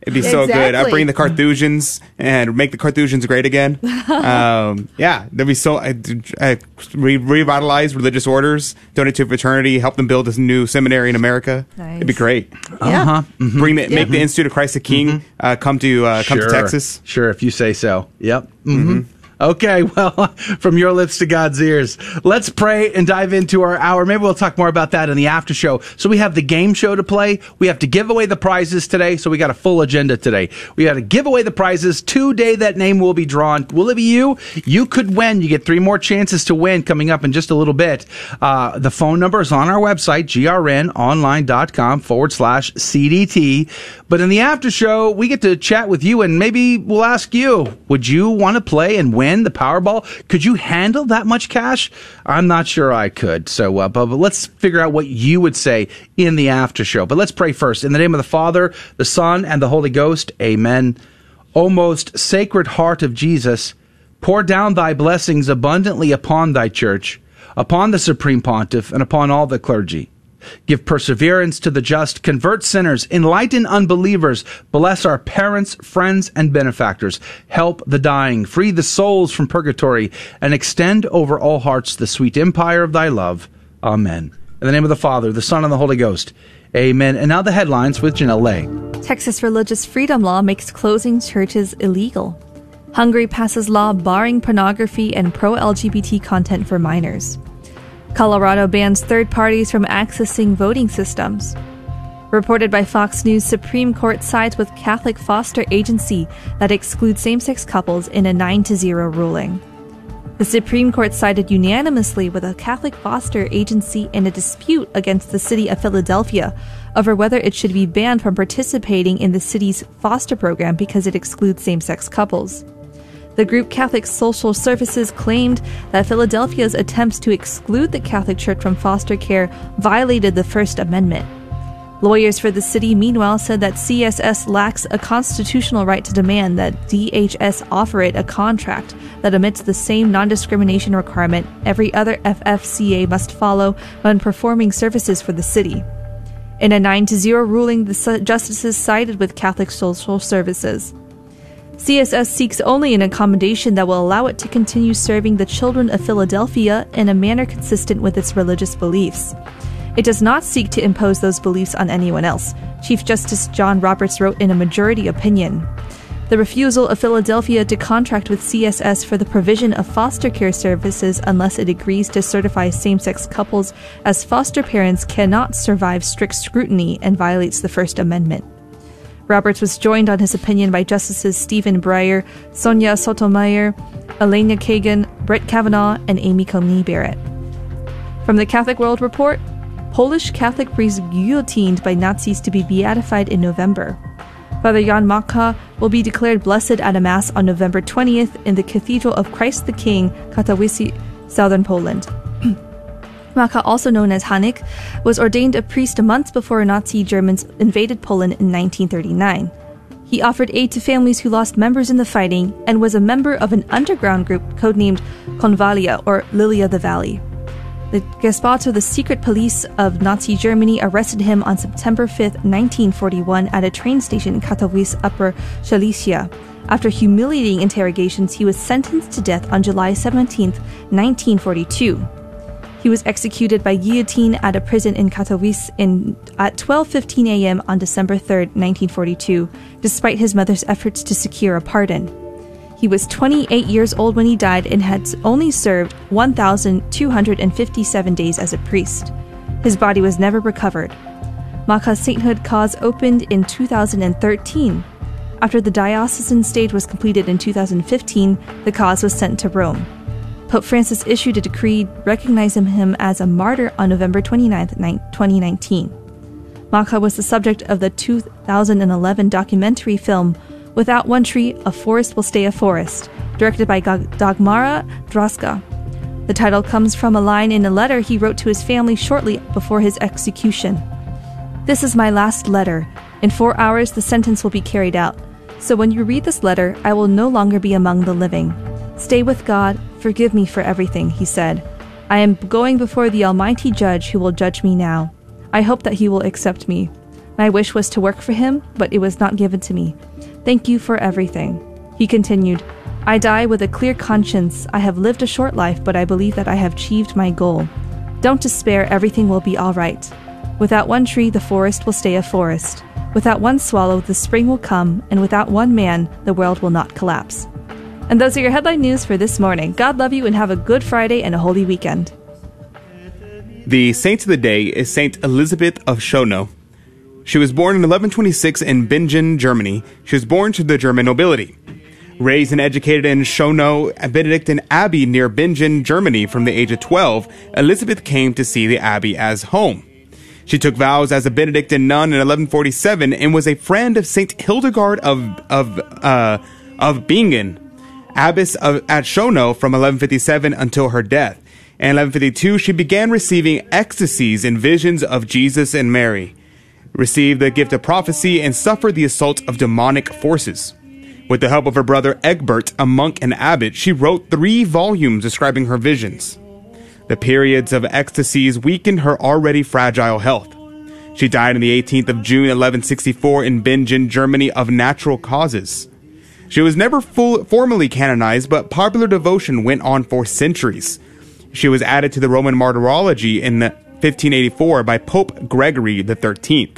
It'd be so good. I'd bring the Carthusians and make the Carthusians great again. <laughs> um, yeah, that'd be so. I, I re- revitalize religious orders, donate to a fraternity, help them build this new seminary in America. It'd be great. Yeah. Uh-huh. Mhm. Bring the, make the Institute of Christ the King uh, come to uh, come to Texas. Sure, if you say so. Yep. hmm Okay, <laughs> well, from your lips to God's ears. Let's pray and dive into our hour. Maybe we'll talk more about that in the after show. So we have the game show to play. We have to give away the prizes today. So we got a full agenda today. We got to give away the prizes. Today that name will be drawn. Will it be you? You could win. You get three more chances to win coming up in just a little bit. Uh, the phone number is on our website, grnonline.com forward slash CDT. But in the after show, we get to chat with you and maybe we'll ask you, would you want to play and win the Powerball? Could you handle that much cash? I'm not sure I could. So, uh, but, but let's figure out what you would say in the after show. But let's pray first. In the name of the Father, the Son, and the Holy Ghost, amen. O most sacred heart of Jesus, pour down thy blessings abundantly upon thy church, upon the supreme pontiff, and upon all the clergy. Give perseverance to the just, convert sinners, enlighten unbelievers, bless our parents, friends, and benefactors, help the dying, free the souls from purgatory, and extend over all hearts the sweet empire of thy love. Amen. In the name of the Father, the Son, and the Holy Ghost. Amen. And now the headlines with Janelle Lay. Texas religious freedom law makes closing churches illegal. Hungary passes law barring pornography and pro LGBT content for minors. Colorado bans third parties from accessing voting systems. Reported by Fox News, Supreme Court sides with Catholic foster agency that excludes same sex couples in a 9 to 0 ruling. The Supreme Court sided unanimously with a Catholic foster agency in a dispute against the city of Philadelphia over whether it should be banned from participating in the city's foster program because it excludes same sex couples. The group Catholic Social Services claimed that Philadelphia's attempts to exclude the Catholic Church from foster care violated the First Amendment. Lawyers for the city, meanwhile, said that CSS lacks a constitutional right to demand that DHS offer it a contract that omits the same non discrimination requirement every other FFCA must follow when performing services for the city. In a 9 0 ruling, the justices sided with Catholic Social Services. CSS seeks only an accommodation that will allow it to continue serving the children of Philadelphia in a manner consistent with its religious beliefs. It does not seek to impose those beliefs on anyone else, Chief Justice John Roberts wrote in a majority opinion. The refusal of Philadelphia to contract with CSS for the provision of foster care services unless it agrees to certify same sex couples as foster parents cannot survive strict scrutiny and violates the First Amendment. Roberts was joined on his opinion by Justices Stephen Breyer, Sonia Sotomayor, Elena Kagan, Brett Kavanaugh, and Amy Coney Barrett. From the Catholic World Report, Polish Catholic priest guillotined by Nazis to be beatified in November. Father Jan Macha will be declared blessed at a Mass on November 20th in the Cathedral of Christ the King, Katowice, southern Poland. Macha, also known as Hanik, was ordained a priest months before Nazi Germans invaded Poland in 1939. He offered aid to families who lost members in the fighting and was a member of an underground group codenamed Konwalia or Lilia the Valley. The Gestapo, the secret police of Nazi Germany, arrested him on September 5, 1941, at a train station in Katowice, Upper Silesia. After humiliating interrogations, he was sentenced to death on July 17, 1942. He was executed by guillotine at a prison in Katowice in, at 12:15 a.m. on December 3, 1942, despite his mother's efforts to secure a pardon. He was 28 years old when he died and had only served 1,257 days as a priest. His body was never recovered. Macha's sainthood cause opened in 2013. After the diocesan stage was completed in 2015, the cause was sent to Rome. Pope Francis issued a decree recognizing him as a martyr on November 29, 2019. Macha was the subject of the 2011 documentary film Without One Tree, A Forest Will Stay a Forest, directed by Dagmara Drzazga. The title comes from a line in a letter he wrote to his family shortly before his execution. This is my last letter. In four hours, the sentence will be carried out. So when you read this letter, I will no longer be among the living. Stay with God. Forgive me for everything, he said. I am going before the Almighty Judge who will judge me now. I hope that he will accept me. My wish was to work for him, but it was not given to me. Thank you for everything. He continued, I die with a clear conscience. I have lived a short life, but I believe that I have achieved my goal. Don't despair, everything will be all right. Without one tree, the forest will stay a forest. Without one swallow, the spring will come, and without one man, the world will not collapse. And those are your headline news for this morning. God love you and have a good Friday and a holy weekend. The saint of the day is Saint Elizabeth of Schonau. She was born in 1126 in Bingen, Germany. She was born to the German nobility. Raised and educated in Schonau Benedictine Abbey near Bingen, Germany from the age of 12, Elizabeth came to see the abbey as home. She took vows as a Benedictine nun in 1147 and was a friend of Saint Hildegard of of uh, of Bingen, abbess of, at Schonau from 1157 until her death. In 1152, she began receiving ecstasies and visions of Jesus and Mary, received the gift of prophecy, and suffered the assault of demonic forces. With the help of her brother Egbert, a monk and abbot, she wrote three volumes describing her visions. The periods of ecstasies weakened her already fragile health. She died on the 18th of June 1164 in Bingen, Germany, of natural causes. She was never full, formally canonized, but popular devotion went on for centuries. She was added to the Roman Martyrology in 1584 by Pope Gregory XIII.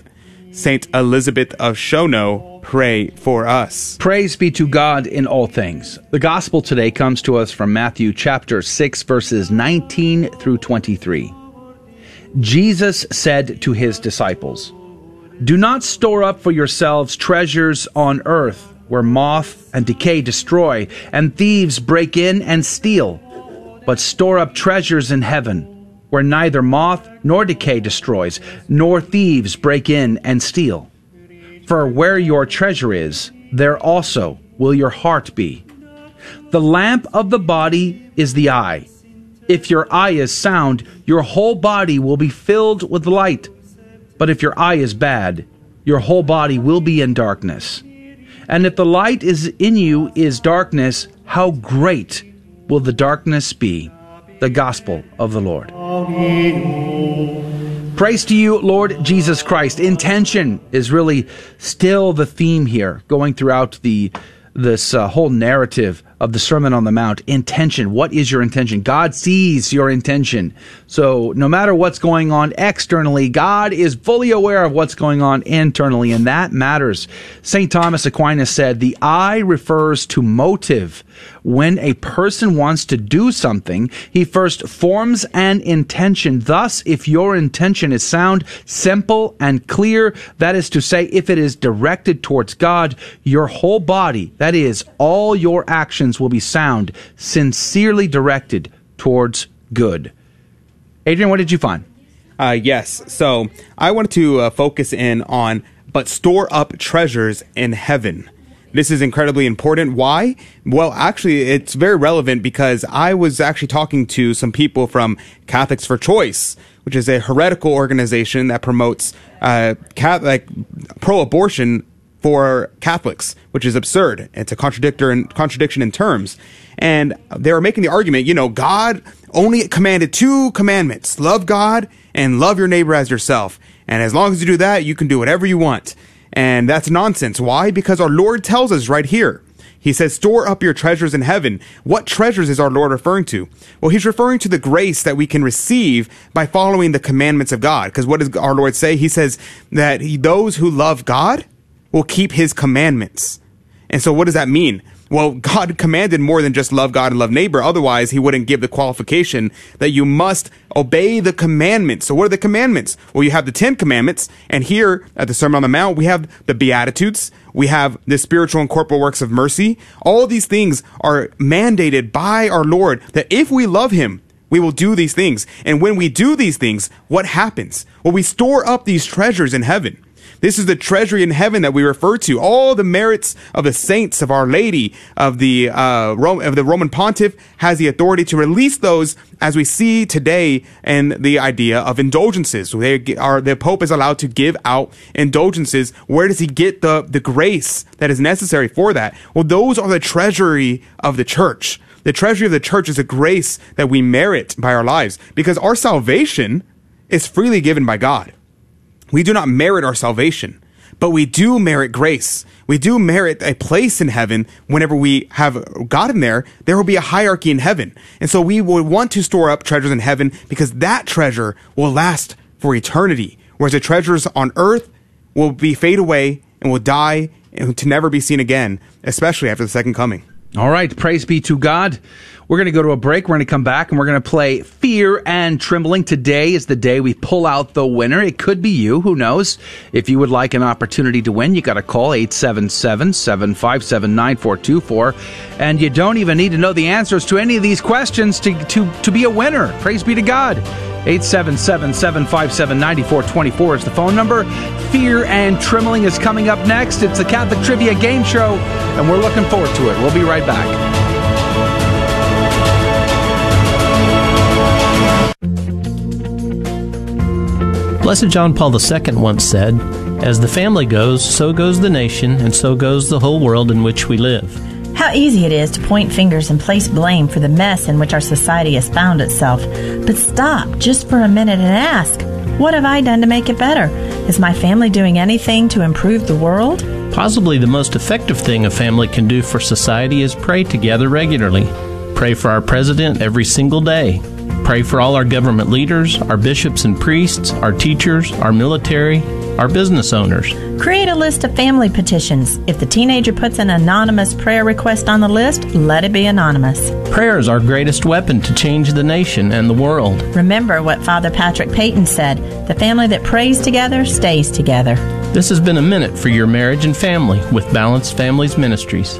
Saint Elizabeth of Schonau, pray for us. Praise be to God in all things. The gospel today comes to us from Matthew chapter 6 verses 19 through 23. Jesus said to his disciples, Do not store up for yourselves treasures on earth where moth and decay destroy and thieves break in and steal, but store up treasures in heaven where neither moth nor decay destroys, nor thieves break in and steal. For where your treasure is, there also will your heart be. The lamp of the body is the eye. If your eye is sound, your whole body will be filled with light. But if your eye is bad, your whole body will be in darkness. And if the light is in you is darkness, how great will the darkness be? The gospel of the Lord. Praise to you, Lord Jesus Christ. Intention is really still the theme here, going throughout the this uh, whole narrative of the Sermon on the Mount. Intention. What is your intention? God sees your intention. So no matter what's going on externally, God is fully aware of what's going on internally, and that matters. St. Thomas Aquinas said, the eye refers to motive. When a person wants to do something, he first forms an intention. Thus, if your intention is sound, simple, and clear, that is to say, if it is directed towards God, your whole body, that is, all your actions will be sound, sincerely directed towards good. Adrian, what did you find? Uh, yes. So I wanted to uh, focus in on, but store up treasures in heaven. This is incredibly important. Why? Well, actually, it's very relevant because I was actually talking to some people from Catholics for Choice, which is a heretical organization that promotes uh, pro-abortion for Catholics, which is absurd. It's a contradictor contradiction in terms. And they were making the argument, you know, God only commanded two commandments: love God and love your neighbor as yourself. And as long as you do that, you can do whatever you want. And that's nonsense. Why? Because our Lord tells us right here. He says, store up your treasures in heaven. What treasures is our Lord referring to? Well, he's referring to the grace that we can receive by following the commandments of God. Because what does our Lord say? He says that he, those who love God will keep his commandments. And so what does that mean? Well, <laughs> God commanded more than just love God and love neighbor. Otherwise, he wouldn't give the qualification that you must obey the commandments. So what are the commandments? Well, you have the Ten Commandments. And here at the Sermon on the Mount, we have the Beatitudes. We have the spiritual and corporal works of mercy. All these things are mandated by our Lord that if we love him, we will do these things. And when we do these things, what happens? Well, we store up these treasures in heaven. This is the treasury in heaven that we refer to. All the merits of the saints of Our Lady of the uh, Rome, of the Roman Pontiff has the authority to release those, as we see today in the idea of indulgences. They are the Pope is allowed to give out indulgences. Where does he get the the grace that is necessary for that? Well, those are the treasury of the church. The treasury of the church is a grace that we merit by our lives because our salvation is freely given by God. We do not merit our salvation, but we do merit grace. We do merit a place in heaven whenever we have gotten there. There will be a hierarchy in heaven. And so we would want to store up treasures in heaven because that treasure will last for eternity. Whereas the treasures on earth will be fade away and will die and to never be seen again, especially after the second coming. All right, praise be to God. We're going to go to a break. We're going to come back and we're going to play Fear and Trembling. Today is the day we pull out the winner. It could be you. Who knows? If you would like an opportunity to win, you got to call 877 757 9424. And you don't even need to know the answers to any of these questions to, to, to be a winner. Praise be to God. 877 757 9424 is the phone number. Fear and Trembling is coming up next. It's the Catholic Trivia Game Show, and we're looking forward to it. We'll be right back. Blessed John Paul II once said, As the family goes, so goes the nation, and so goes the whole world in which we live. How easy it is to point fingers and place blame for the mess in which our society has found itself. But stop just for a minute and ask, What have I done to make it better? Is my family doing anything to improve the world? Possibly the most effective thing a family can do for society is pray together regularly. Pray for our president every single day. Pray for all our government leaders, our bishops and priests, our teachers, our military, our business owners. Create a list of family petitions. If the teenager puts an anonymous prayer request on the list, let it be anonymous. Prayer is our greatest weapon to change the nation and the world. Remember what Father Patrick Peyton said the family that prays together stays together. This has been a minute for your marriage and family with Balanced Families Ministries.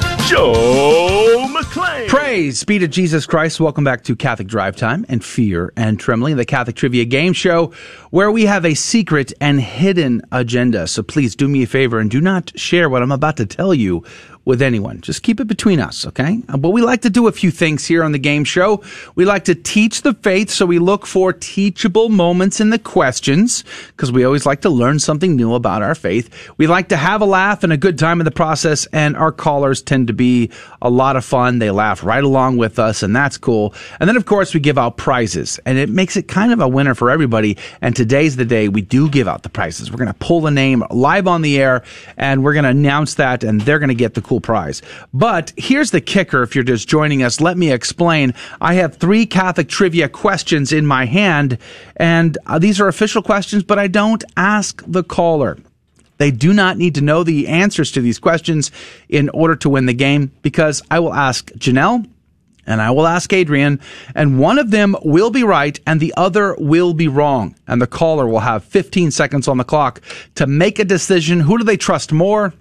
Joe McClain. Praise be to Jesus Christ. Welcome back to Catholic Drive Time and Fear and Trembling, the Catholic Trivia Game Show, where we have a secret and hidden agenda. So please do me a favor and do not share what I'm about to tell you with anyone. Just keep it between us, okay? Uh, But we like to do a few things here on the game show. We like to teach the faith, so we look for teachable moments in the questions, because we always like to learn something new about our faith. We like to have a laugh and a good time in the process, and our callers tend to be a lot of fun. They laugh right along with us, and that's cool. And then, of course, we give out prizes, and it makes it kind of a winner for everybody. And today's the day we do give out the prizes. We're going to pull the name live on the air, and we're going to announce that, and they're going to get the cool prize. But here's the kicker if you're just joining us, let me explain. I have three Catholic trivia questions in my hand, and uh, these are official questions, but I don't ask the caller. They do not need to know the answers to these questions in order to win the game because I will ask Janelle and I will ask Adrian, and one of them will be right and the other will be wrong. And the caller will have 15 seconds on the clock to make a decision. Who do they trust more?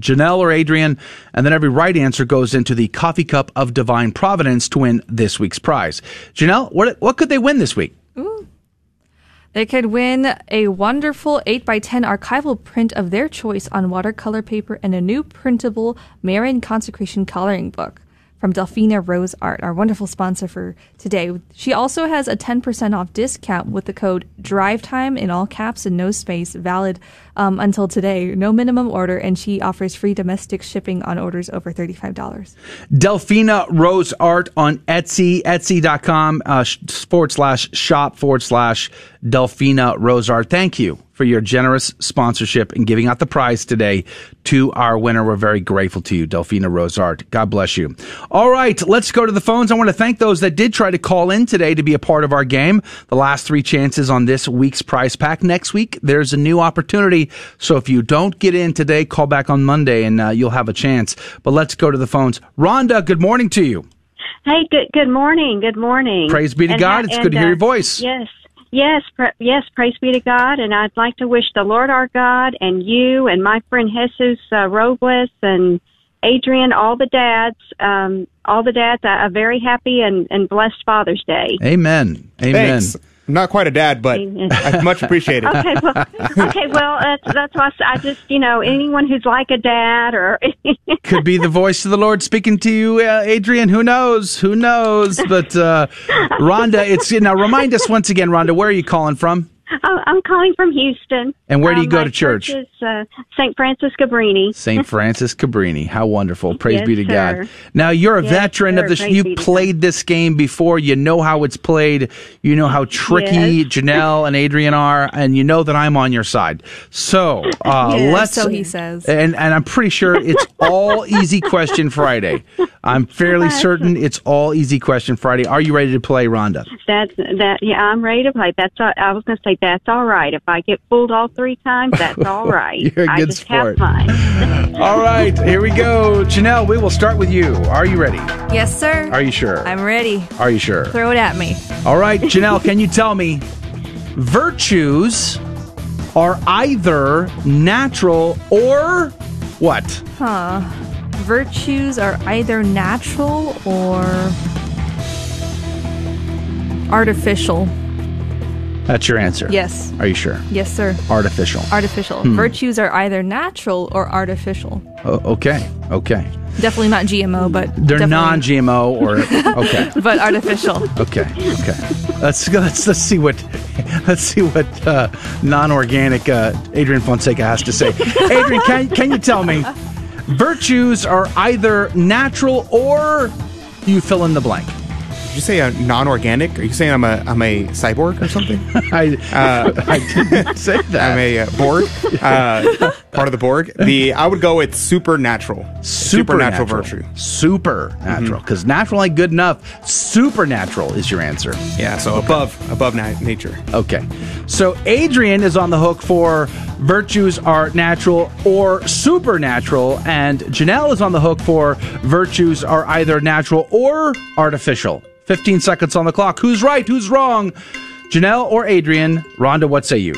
Janelle or Adrian, and then every right answer goes into the coffee cup of divine providence to win this week's prize. Janelle, what what could they win this week? They could win a wonderful 8x10 archival print of their choice on watercolor paper and a new printable Marian consecration coloring book. From Delphina Rose Art, our wonderful sponsor for today. She also has a 10% off discount with the code DRIVETIME in all caps and no space, valid um, until today. No minimum order, and she offers free domestic shipping on orders over $35. Delphina Rose Art on Etsy, etsy.com uh, forward slash shop forward slash Delphina Rose Art. Thank you for your generous sponsorship and giving out the prize today to our winner. We're very grateful to you, Delphina Rose Art. God bless you. All right, let's go to the phones. I want to thank those that did try to call in today to be a part of our game. The last three chances on this week's prize pack. Next week, there's a new opportunity. So if you don't get in today, call back on Monday and uh, you'll have a chance. But let's go to the phones. Rhonda, good morning to you. Hey, good good morning. Good morning. Praise be to And God. It's good to and, hear uh, your voice. Yes. Yes, pra- yes, praise be to God. And I'd like to wish the Lord our God and you and my friend Jesus uh, Robles and Adrian, all the dads, um, all the dads, a, a very happy and, and blessed Father's Day. Amen. Amen. Thanks. I'm not quite a dad, but I much appreciate it. Okay, well, okay, well, that's, that's why I just, you know, anyone who's like a dad or <laughs> Could be the voice of the Lord speaking to you, uh, Adrian. Who knows? Who knows? But uh, Rhonda, it's now remind us once again, Rhonda, where are you calling from? I'm I'm calling from Houston. And where do you Um, go to church? is uh, St. Francis Cabrini. St. <laughs> Francis Cabrini. How wonderful. Praise Yes, be to sir. God. Now, you're a Yes, veteran of this. Praise You played this game before. You know how it's played. You know how tricky Yes. <laughs> Janelle and Adrian are, and you know that I'm on your side. So, uh, Yes, let's. so he says. And, and I'm pretty sure it's <laughs> all easy question Friday. I'm fairly certain it's all easy question Friday. Are you ready to play, Rhonda? That's that. Yeah, I'm ready to play. That's. All, I was going to say that's all right. If I get fooled all three times, that's all <laughs> right. You're a good just sport. have fun. <laughs> <laughs> All right, here we go. Janelle, we will start with you. Are you ready? Yes, sir. Are you sure? I'm ready. Are you sure? Throw it at me. All right, Janelle, can you tell me virtues are either natural or what? Huh. Virtues are either natural or artificial. That's your answer. Yes. Are you sure? Yes, sir. Artificial. Artificial. Hmm. Virtues are either natural or artificial. Oh, okay. Okay. Definitely not GMO, but They're definitely- non-GMO or <laughs> okay. but artificial. Okay. Okay. Let's go. Let's let's see what <laughs> let's see what uh, non-organic uh, Adrian Fonseca has to say. <laughs> Adrian, can can you tell me virtues are either natural or you fill in the blank? Did you say a non-organic? Are you saying I'm a I'm a cyborg or something? <laughs> I uh, I didn't say that. I'm a uh, Borg, uh, part of the Borg. The I would go with supernatural, supernatural virtue. Mm-hmm. Supernatural, because natural ain't good enough. Supernatural is your answer. Yeah, so above above na- nature. Okay. So Adrian is on the hook for virtues are natural or supernatural, and Janelle is on the hook for virtues are either natural or artificial. 15 seconds on the clock. Who's right? Who's wrong? Janelle or Adrian? Rhonda, what say you?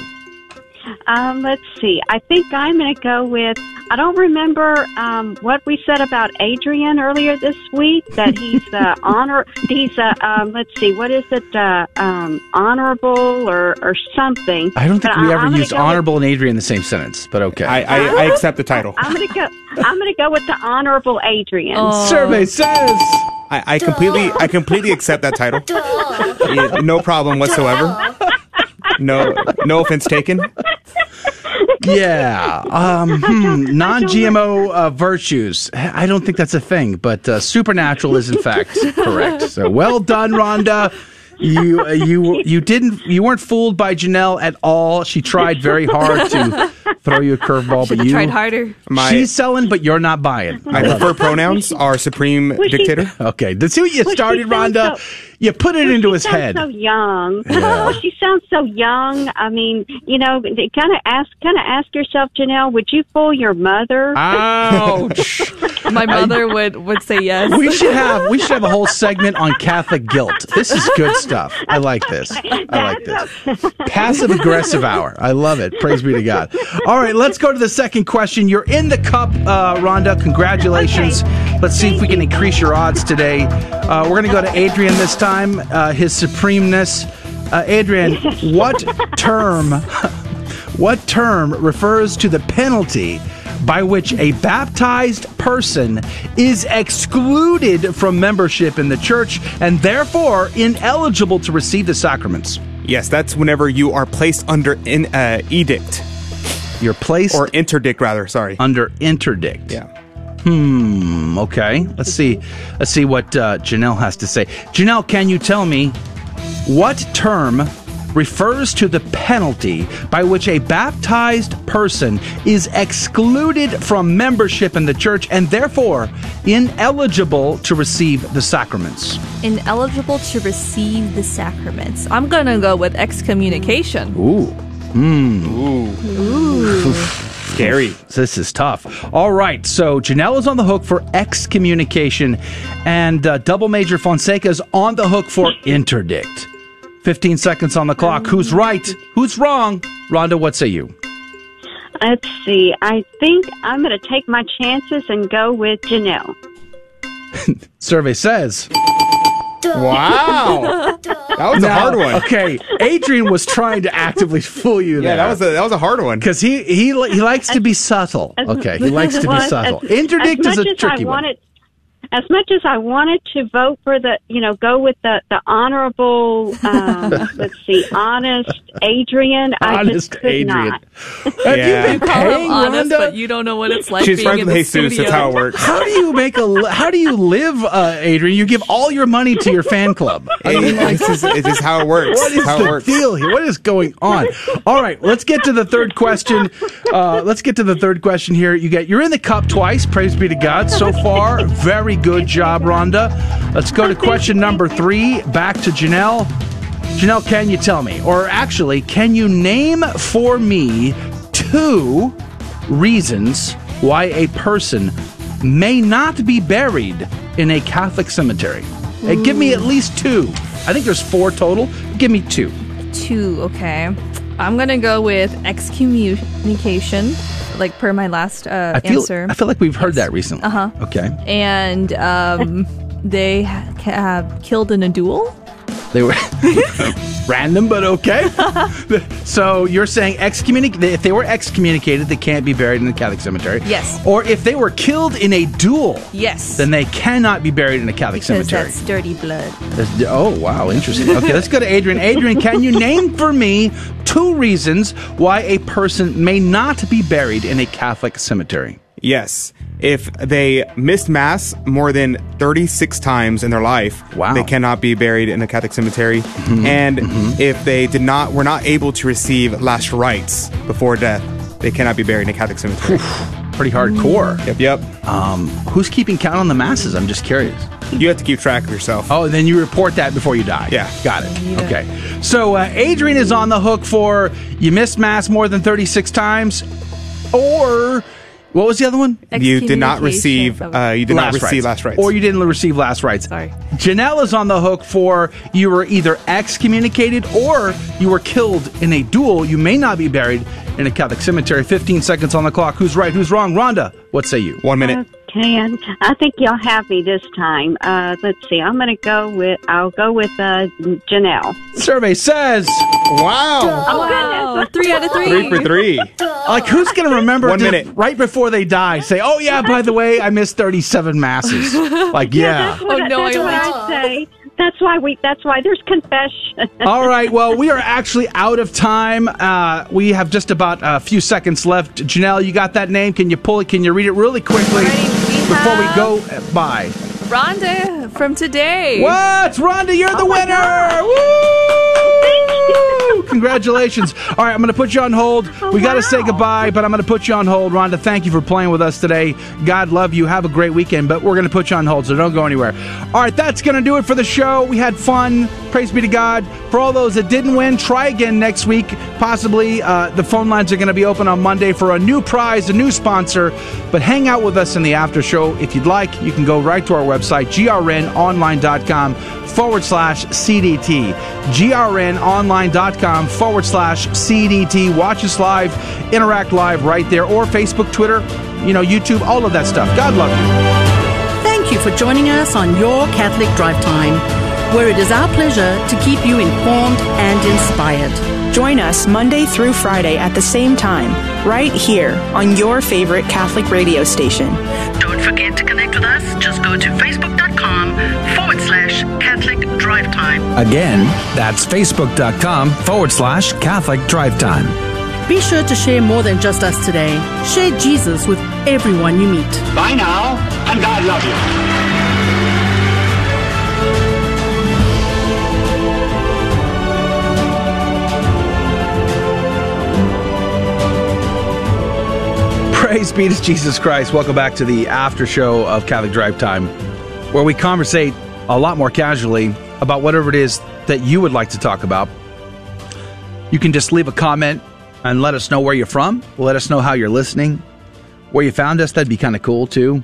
Um, let's see. I think I'm going to go with. I don't remember um, what we said about Adrian earlier this week. That he's uh, <laughs> honor. He's uh, um, let's see. What is it? Uh, um, honorable or or something. I don't think But we I- ever I'm used go with- honorable and Adrian in the same sentence, but okay. I, I, I accept the title. I'm going to go. I'm going to go with the honorable Adrian. <laughs> Survey says. I, I completely I completely accept that title. Yeah, <laughs> no problem whatsoever. No no offense taken. Yeah. Um, <laughs> hmm, non-GMO uh, virtues. I don't think that's a thing, but uh, supernatural is in fact <laughs> correct. So well done, Rhonda. You uh, you you didn't you weren't fooled by Janelle at all. She tried very hard to <laughs> throw you a curveball, but you tried harder. My- she's selling, but you're not buying. My preferred pronouns are supreme Was she- dictator. Okay, let's see what you started, sounds Rhonda. So- you put it into she his sounds head. So young. <laughs> Yeah. Well, she sounds so young. I mean, you know, kind of ask, kind of ask yourself, Janelle, would you fool your mother? Ouch. <laughs> My mother would would say yes. We should have we should have a whole segment on Catholic guilt. This is good stuff. I like this. I like this. Passive aggressive hour. I love it. Praise be to God. All right, let's go to the second question. You're in the cup, uh, Rhonda. Congratulations. Let's see if we can increase your odds today. Uh, we're going to go to Adrian this time. Uh, his supremeness. Uh, Adrian, <laughs> what term? <laughs> What term refers to the penalty by which a baptized person is excluded from membership in the church and therefore ineligible to receive the sacraments? Yes, that's whenever you are placed under an uh, edict. You're placed or interdict rather. Sorry, under interdict. Yeah. Hmm. Okay. Let's see. Let's see what uh, Janelle has to say. Janelle, can you tell me what term refers to the penalty by which a baptized person is excluded from membership in the church and therefore ineligible to receive the sacraments? Ineligible to receive the sacraments. I'm gonna go with excommunication. Ooh. Hmm. Ooh. <laughs> Scary. <laughs> This is tough. All right, so Janelle is on the hook for excommunication, and uh, Double Major Fonseca is on the hook for interdict. 15 seconds on the clock. Who's right? Who's wrong? Rhonda, what say you? Let's see. I think I'm going to take my chances and go with Janelle. <laughs> Survey says. Wow. That was a hard one. Okay, Adrian was trying to actively fool you there. Yeah, that was a that was a hard one. because he, he he likes to be subtle. Okay, he likes to be Well, subtle. Interdict as is a much as tricky I one. wanted, As much as I wanted to vote for the, you know, go with the the honorable, um, <laughs> let's see, honest Adrian, I Honest just could Adrian. not. <laughs> Have you been Call him paying honest, Rhonda? but you don't know what it's like She's being friends in with the Jesus. studio. That's how it works. How do you make a? How do you live, uh, Adrian? You give all your money to your fan club. <laughs> I mean, like, It's just, it's just how it works. what is how the works. deal here? What is going on? All right, let's get to the third question. Uh, let's get to the third question here. You get you're in the cup twice. Praise be to God. So far, very good job, Rhonda. Let's go to question number three. Back to Janelle. Janelle, can you tell me, or actually, can you name for me two reasons why a person may not be buried in a Catholic cemetery? Hey, give me at least two. I think there's four total. Give me two. Two, okay. I'm gonna go with excommunication, like per my last uh, I feel, answer. I feel like we've heard that recently. Uh huh. Okay. And um, they ha- have killed in a duel. They were <laughs> random, but okay. <laughs> so you're saying excommunic if they were excommunicated, they can't be buried in the Catholic cemetery. Yes. Or if they were killed in a duel, Yes. then they cannot be buried in a Catholic because cemetery. that's dirty blood. That's- oh, wow, interesting. Okay, let's go to Adrian. Adrian, can you name for me two reasons why a person may not be buried in a Catholic cemetery? Yes. If they missed mass more than 36 times in their life, Wow. they cannot be buried in a Catholic cemetery. And if they did not were not able to receive last rites before death, they cannot be buried in a Catholic cemetery. Pretty hardcore. Yep, yep. Um, who's keeping count on the masses? I'm just curious. You have to keep track of yourself. Oh, then you report that before you die. Yeah. Got it. Okay. So uh, Adrian is on the hook for you missed mass more than 36 times, or what was the other one? You did not receive uh, you did not receive last rites. Or you didn't receive last rights. Sorry. Janelle is on the hook for you were either excommunicated or you were killed in a duel. You may not be buried in a Catholic cemetery. 15 seconds on the clock. Who's right? Who's wrong? Rhonda, what say you? One minute. Okay, and I think y'all have me this time. Uh, let's see. I'm going to go with. I'll go with uh, Janelle. Survey says. Wow. Oh, Wow, goodness. three out of three. Three for three. Like, who's going to remember One to- minute. right before they die? Say, oh, yeah, by the way, I missed 37 masses. <laughs> Like, yeah. That's what, Oh, no, that's I what only- I say. That's why we. That's why there's confession. <laughs> All right. Well, we are actually out of time. Uh, we have just about a few seconds left. Janelle, you got that name? Can you pull it? Can you read it really quickly Alrighty, we before we go uh, by? Rhonda from today. What? Rhonda, you're the Oh my winner! Congratulations. All right, I'm going to put you on hold. Oh, we got to say goodbye, but I'm going to put you on hold. Rhonda, thank you for playing with us today. God love you. Have a great weekend, but we're going to put you on hold, so don't go anywhere. All right, that's going to do it for the show. We had fun. Praise be to God. For all those that didn't win, try again next week. Possibly uh, the phone lines are going to be open on Monday for a new prize, a new sponsor. But hang out with us in the after show. If you'd like, you can go right to our website, grnonline.com forward slash CDT. grnonline.com forward slash CDT. Watch us live, interact live right there, or Facebook, Twitter, you know, YouTube, all of that stuff. God love you. Thank you for joining us on Your Catholic Drive Time. where it is our pleasure to keep you informed and inspired. Join us Monday through Friday at the same time, right here on your favorite Catholic radio station. Don't forget to connect with us. Just go to facebook.com forward slash Catholic Drive Time. Again, that's facebook.com forward slash Catholic Drive Time. Be sure to share more than just us today. Share Jesus with everyone you meet. Bye now, and God love you. Praise be to Jesus Christ. Welcome back to the after show of Catholic Drive Time, where we conversate a lot more casually about whatever it is that you would like to talk about. You can just leave a comment and let us know where you're from. Let us know how you're listening, where you found us. That'd be kind of cool too.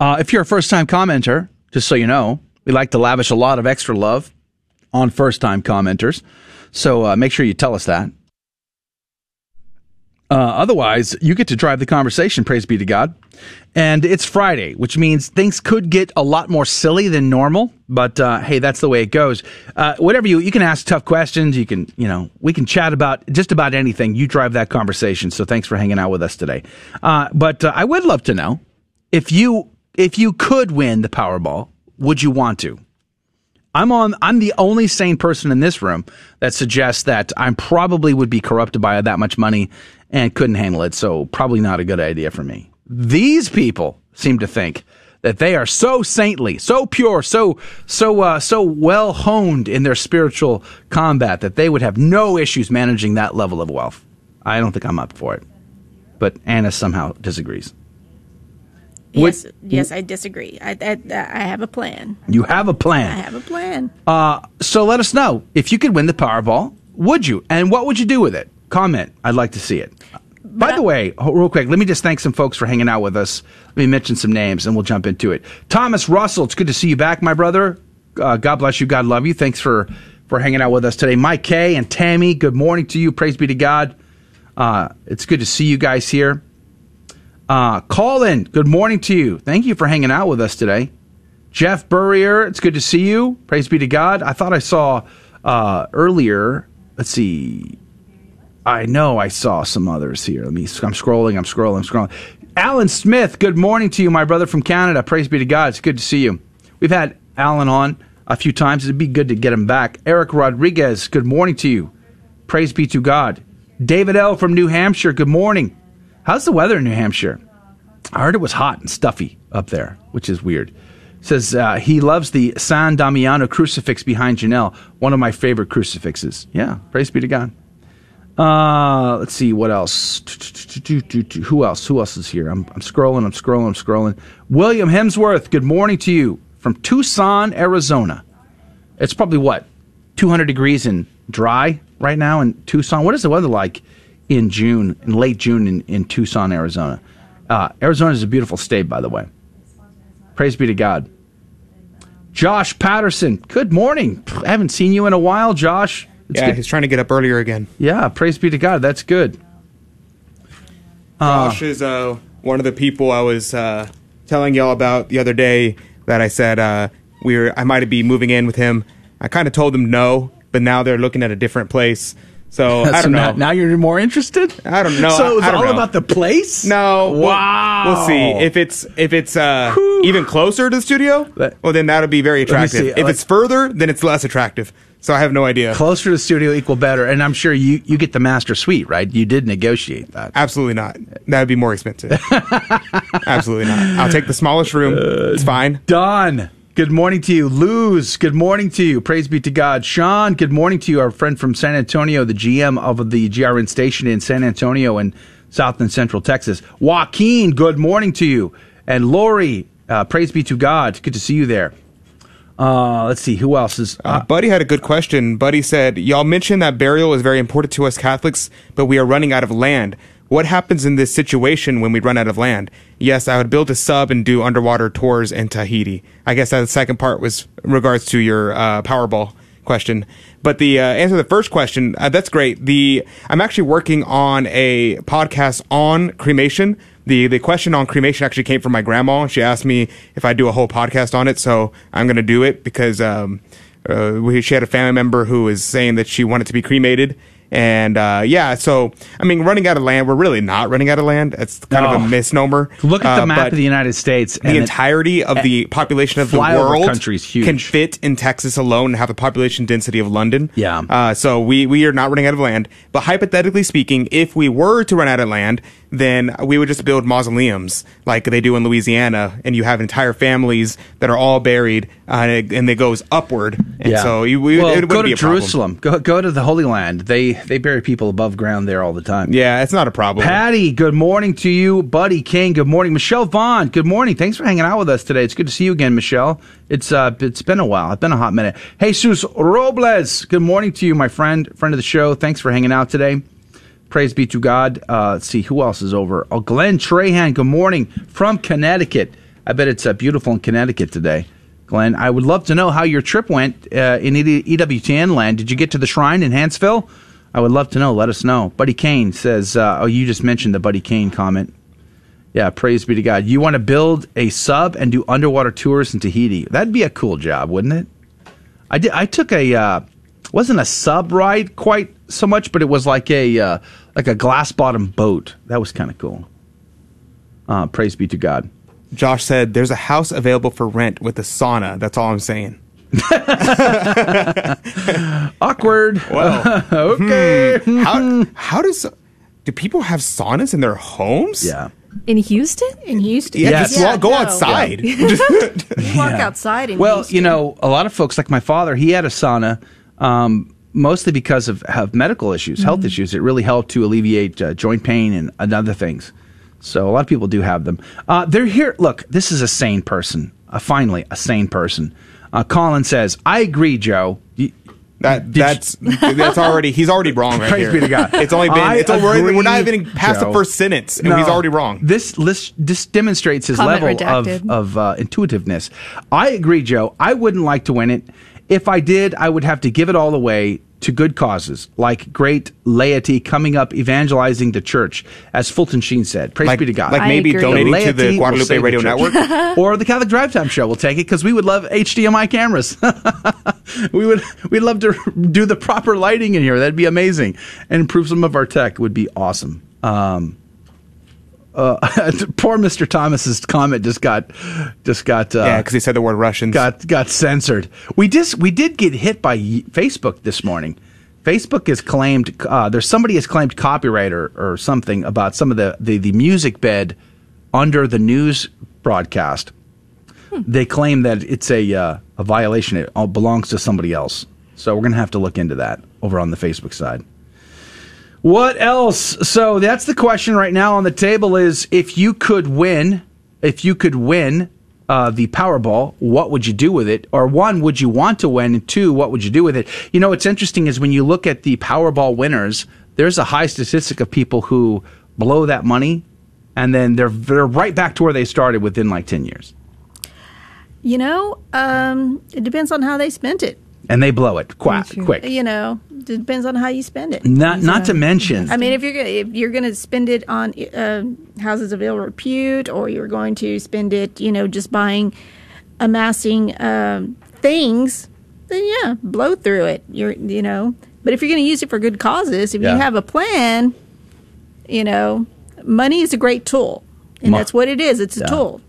Uh, if you're a first time commenter, just so you know, we like to lavish a lot of extra love on first time commenters. So uh, make sure you tell us that. Uh, otherwise, you get to drive the conversation. Praise be to God. And it's Friday, which means things could get a lot more silly than normal. But uh, hey, that's the way it goes. Uh, whatever you you can ask tough questions. You can you know we can chat about just about anything. You drive that conversation. So thanks for hanging out with us today. Uh, but uh, I would love to know if you if you could win the Powerball, would you want to? I'm on. I'm the only sane person in this room that suggests that I probably would be corrupted by that much money and couldn't handle it. So probably not a good idea for me. These people seem to think that they are so saintly, so pure, so so uh, so well honed in their spiritual combat that they would have no issues managing that level of wealth. I don't think I'm up for it. But Anna somehow disagrees. Yes, yes, I disagree. I, I, I have a plan. You have a plan. I have a plan. Uh, so let us know if you could win the Powerball. Would you? And what would you do with it? Comment. I'd like to see it. By the way, real quick, let me just thank some folks for hanging out with us. Let me mention some names, and we'll jump into it. Thomas Russell, it's good to see you back, my brother. Uh, God bless you. God love you. Thanks for for hanging out with us today. Mike Kay and Tammy, good morning to you. Praise be to God. Uh, it's good to see you guys here. Uh, Colin, good morning to you. Thank you for hanging out with us today. Jeff Burrier, it's good to see you. Praise be to God. I thought I saw uh, earlier. Let's see. I know I saw some others here. Let me. I'm scrolling. I'm scrolling. I'm scrolling. Alan Smith, good morning to you, my brother from Canada. Praise be to God. It's good to see you. We've had Alan on a few times. It'd be good to get him back. Eric Rodriguez, good morning to you. Praise be to God. David L. from New Hampshire, good morning. How's the weather in New Hampshire? I heard it was hot and stuffy up there, which is weird. Says uh, he loves the San Damiano crucifix behind Janelle, one of my favorite crucifixes. Yeah, praise be to God. Uh, let's see what else. Who else? Who else is here? I'm, I'm scrolling. I'm scrolling. I'm scrolling. William Hemsworth. Good morning to you from Tucson, Arizona. It's probably what 200 degrees and dry right now in Tucson. What is the weather like in June, in late June in, in Tucson, Arizona? Uh, Arizona is a beautiful state, by the way. Praise be to God. Josh Patterson. Good morning. I haven't seen you in a while, Josh. It's yeah, good- he's trying to get up earlier again. yeah, praise be to God. That's good. Uh, Josh is uh, one of the people I was uh, telling y'all about the other day that I said uh, we were I might be moving in with him. I kind of told them no, but now they're looking at a different place. <laughs> So I don't now- know. Now you're more interested. I don't know. So it's I don't all know. about the place. No. we'll- Wow. We'll, see if it's if it's uh, even closer to the studio. Well, then that'll be very attractive. If Like- it's further, then it's less attractive. So I have no idea. Closer to the studio equal better, and I'm sure you you get the master suite, right? You did negotiate that. Absolutely not. That would be more expensive. <laughs> Absolutely not. I'll take the smallest room. it's fine. Don, good morning to you. Luz, good morning to you. Praise be to God. Sean, good morning to you. Our friend from San Antonio, the GM of the GRN station in San Antonio and South and Central Texas. Joaquin, good morning to you. And Lori, uh, praise be to God. Good to see you there. Uh, let's see who else is. Uh, Buddy had a good question. Buddy said, Y'all mentioned that burial is very important to us Catholics, but we are running out of land. What happens in this situation when we run out of land? Yes, I would build a sub and do underwater tours in Tahiti. I guess that the second part was regards to your uh, Powerball question. But the uh, answer to the first question, uh, that's great. The I'm actually working on a podcast on cremation. The the question on cremation actually came from my grandma. She asked me if I do a whole podcast on it, so I'm going to do it because um, uh, we, she had a family member who was saying that she wanted to be cremated. And uh, yeah, so I mean, running out of land, we're really not running out of land. It's kind of a misnomer. Look at the Uh, map of the United States. the entirety of the population of the world country is huge. can fit in Texas alone and have a population density of London. Yeah. Uh, so we, we are not running out of land. But hypothetically speaking, if we were to run out of land, then we would just build mausoleums like they do in Louisiana, and you have entire families that are all buried, uh, and, it, and it goes upward. And so you, we, well, it wouldn't go be to problem. Jerusalem. Go go to the Holy Land. They they bury people above ground there all the time. Yeah, it's not a problem. Patty, good morning to you. Buddy King, good morning. Michelle Vaughn, good morning. Thanks for hanging out with us today. It's good to see you again, Michelle. It's uh it's been a while. It's been a hot minute. Jesus Robles, good morning to you, my friend, friend of the show. Thanks for hanging out today. Praise be to God. Uh, let's see who else is over. Oh, Glenn Trahan. Good morning from Connecticut. I bet it's uh, beautiful in Connecticut today. Glenn, I would love to know how your trip went uh, in EWTN land. Did you get to the shrine in Hanceville? I would love to know. Let us know. Buddy Kane says, uh, "Oh, you just mentioned the Buddy Kane comment." Yeah, praise be to God. You want to build a sub and do underwater tours in Tahiti? That'd be a cool job, wouldn't it? I did. I took a uh, wasn't a sub ride quite so much, but it was like a uh, like a glass bottom boat. That was kind of cool. Uh, praise be to God. Josh said, "There's a house available for rent with a sauna." That's all I'm saying. <laughs> Awkward. <laughs> Well, <laughs> okay. hmm. How how does do people have saunas in their homes? Yeah. In Houston? In Houston? Yeah, Yes. just walk, go no. outside. You walk Yeah. outside and Well, you know, a lot of folks, like my father, he had a sauna, um, mostly because of, of medical issues, health issues. It really helped to alleviate uh, joint pain and, and other things. So a lot of people do have them. Uh, they're here. Look, this is a sane person. Uh, finally, a sane person. Uh, Colin says, "I agree, Joe." You- That Did you- that's <laughs> that's already he's already wrong right Praise here. be to God. It's only been I it's we're, we're not even past Joe. the first sentence and No. he's already wrong. This list this demonstrates his Comment level of redacted. of uh, intuitiveness. I agree, Joe. I wouldn't like to win it. If I did, I would have to give it all away to good causes, like great laity coming up evangelizing the church, as Fulton Sheen said. Praise Like- be to God. like maybe agree. donating to the Laity will Guadalupe save the Radio. Network. <laughs> or the Catholic Drive Time Show. We'll take it because we would love HDMI cameras. <laughs> we would we'd love to do the proper lighting in here. That'd be amazing, and improve some of our tech would be awesome. Um, uh, <laughs> poor Mr. Thomas's comment just got just got uh, yeah, because he said the word Russians. got got censored. We just we did get hit by Facebook this morning. Facebook has claimed uh, there's somebody has claimed copyright or, or something about some of the, the, the music bed under the news broadcast. They claim that it's a uh, a violation. It all belongs to somebody else. So we're gonna have to look into that over on the Facebook side. What else? So that's the question right now on the table is if you could win, if you could win uh, the Powerball, what would you do with it? Or one, would you want to win? And two, what would you do with it? You know, what's interesting is when you look at the Powerball winners, there's a high statistic of people who blow that money and then they're, they're right back to where they started within like 10 years. You know, um, it depends on how they spent it. And they blow it quick. quick. You know, depends on how you spend it. Not, not to mention, I mean, if you're if you're going to spend it on uh, houses of ill repute, or you're going to spend it, you know, just buying, amassing um, things, then yeah, blow through it. You're, you know, but if you're going to use it for good causes, if Yeah. you have a plan, you know, money is a great tool, and Mo- that's what it is. It's a Yeah. tool.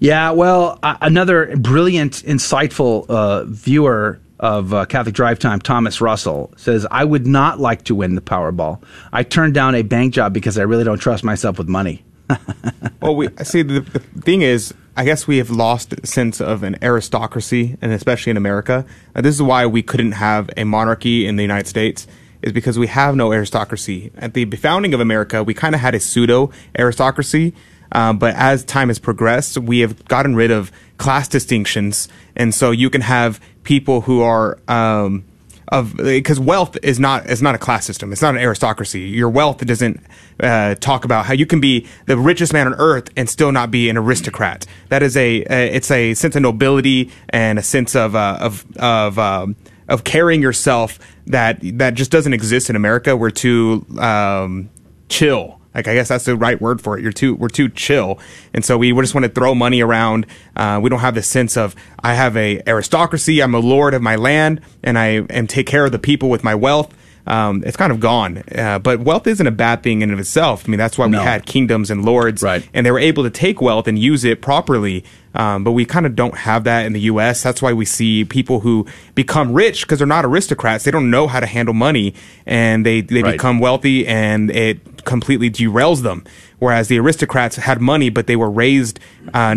Yeah, well, uh, another brilliant, insightful uh, viewer of uh, Catholic Drive Time, Thomas Russell, says, I would not like to win the Powerball. I turned down a bank job because I really don't trust myself with money. <laughs> well, we see the, the thing is, I guess we have lost sense of an aristocracy, and especially in America. Uh, this is why we couldn't have a monarchy in the United States, is because we have no aristocracy. At the founding of America, we kind of had a pseudo aristocracy, uh, but as time has progressed, we have gotten rid of class distinctions, and so you can have people who are. Um, of because wealth is not is not a class system. It's not an aristocracy. Your wealth doesn't uh, talk about how you can be the richest man on earth and still not be an aristocrat. That is a uh, it's a sense of nobility and a sense of uh, of of um, of carrying yourself that that just doesn't exist in America. We're too um, chill Like I guess that's the right word for it. You're too we're too chill, and so we just want to throw money around. Uh, we don't have this sense of I have a aristocracy. I'm a lord of my land, and I am take care of the people with my wealth. Um, it's kind of gone. Uh, but wealth isn't a bad thing in and of itself. I mean, that's why No. we had kingdoms and lords, right. and they were able to take wealth and use it properly. Um, but we kind of don't have that in the U.S. That's why we see people who become rich because they're not aristocrats. They don't know how to handle money, and they they Right. become wealthy, and it completely derails them. Whereas the aristocrats had money, but they were raised uh,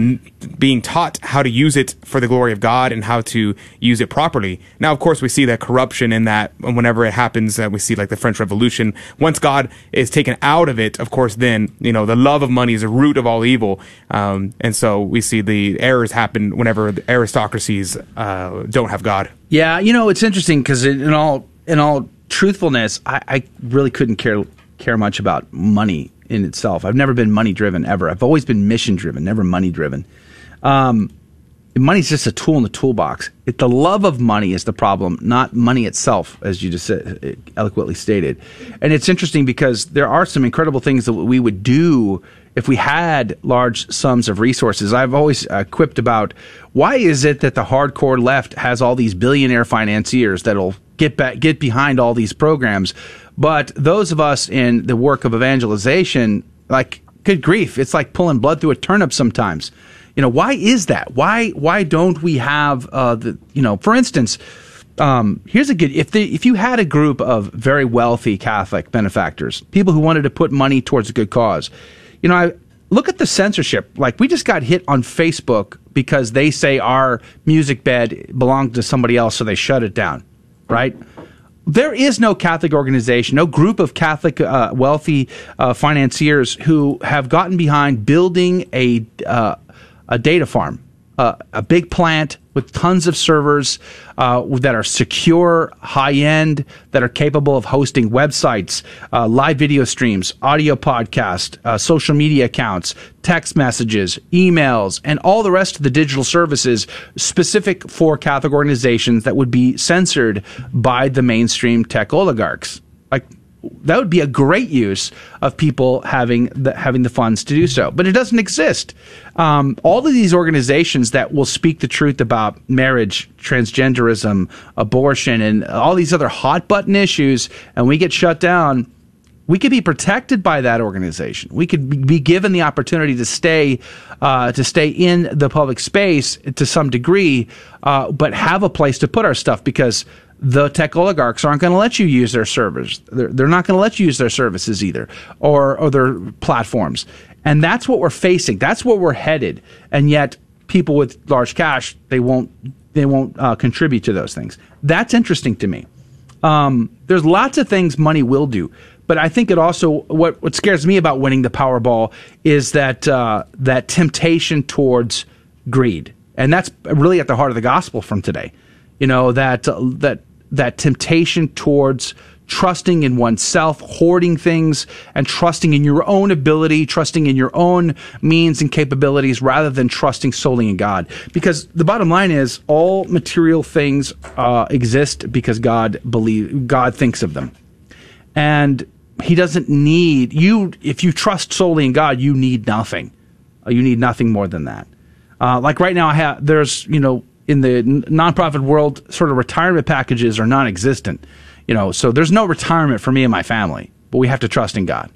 being taught how to use it for the glory of God and how to use it properly. Now, of course, we see that corruption in that whenever it happens, uh, we see like the French Revolution. Once God is taken out of it, of course, then you know the love of money is the root of all evil, um, and so we see the errors happen whenever the aristocracies uh, don't have God. Yeah, you know it's interesting because in, in all in all truthfulness, I, I really couldn't care care much about money in itself. I've never been money driven ever. I've always been mission driven, never money driven. Um, money's just a tool in the toolbox. It, the love of money is the problem, not money itself, as you just eloquently stated. And it's interesting because there are some incredible things that we would do if we had large sums of resources. I've always uh, quipped about why is it that the hardcore left has all these billionaire financiers that'll get back, get behind all these programs, but those of us in the work of evangelization, like good grief, it's like pulling blood through a turnip sometimes. You know why is that? Why why don't we have uh, the you know for instance um, here's a good if the if you had a group of very wealthy Catholic benefactors people who wanted to put money towards a good cause you know I look at the censorship. Like we just got hit on Facebook because they say our music bed belonged to somebody else so they shut it down right there is no Catholic organization, no group of Catholic uh, wealthy uh, financiers who have gotten behind building a uh, a data farm, uh, a big plant with tons of servers uh, that are secure, high end, that are capable of hosting websites, uh, live video streams, audio podcast, uh, social media accounts, text messages, emails, and all the rest of the digital services specific for Catholic organizations that would be censored by the mainstream tech oligarchs. Like that would be a great use of people having the, having the funds to do so, but it doesn't exist. Um, all of these organizations that will speak the truth about marriage, transgenderism, abortion, and all these other hot button issues, and we get shut down. We could be protected by that organization. We could be given the opportunity to stay uh, to stay in the public space to some degree, uh, but have a place to put our stuff because the tech oligarchs aren't going to let you use their servers. They're, they're not going to let you use their services either, or or their platforms. And that's what we're facing. That's where we're headed. And yet, people with large cash they won't they won't uh, contribute to those things. That's interesting to me. Um, there's lots of things money will do, but I think it also what what scares me about winning the Powerball is that uh, that temptation towards greed, and that's really at the heart of the gospel from today. You know that uh, that that temptation towards trusting in oneself, hoarding things, and trusting in your own ability, trusting in your own means and capabilities rather than trusting solely in God. Because the bottom line is all material things uh, exist because God believe God thinks of them. And he doesn't need you if you trust solely in God, you need nothing. You need nothing more than that. Uh, like right now, I have there's you know in the nonprofit world, sort of retirement packages are non-existent. You know, so there's no retirement for me and my family, but we have to trust in God.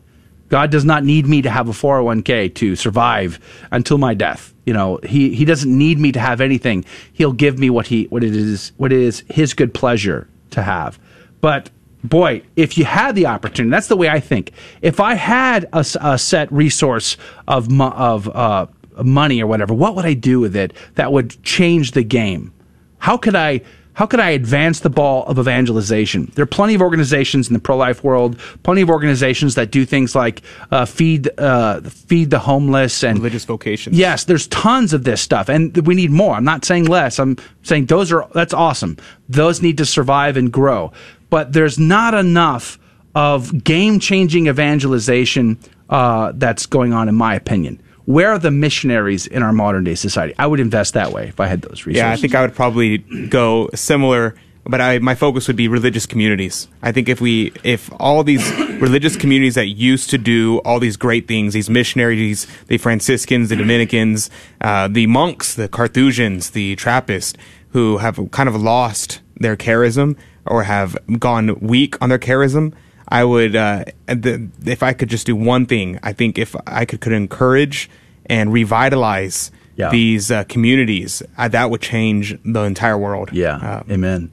God does not need me to have a 401k to survive until my death. You know, he, he doesn't need me to have anything. He'll give me what he what it is what it is his good pleasure to have. But boy, if you had the opportunity, that's the way I think. If I had a, a set resource of of uh, money or whatever, what would I do with it that would change the game? How could I how could I advance the ball of evangelization? There are plenty of organizations in the pro life world, plenty of organizations that do things like uh, feed uh, feed the homeless and religious vocations. Yes, there's tons of this stuff, and we need more. I'm not saying less. I'm saying those are that's awesome. Those need to survive and grow, but there's not enough of game changing evangelization uh, that's going on, in my opinion. Where are the missionaries in our modern day society? I would invest that way if I had those resources. Yeah, I think I would probably go similar but I, my focus would be religious communities. I think if we, if all these <coughs> religious communities that used to do all these great things, these missionaries, the Franciscans, the Dominicans, uh, the monks, the Carthusians, the Trappists, who have kind of lost their charism or have gone weak on their charism, I would, uh, the, if I could just do one thing, I think if I could, could encourage and revitalize Yeah. these uh, communities, uh, that would change the entire world. Yeah. Amen.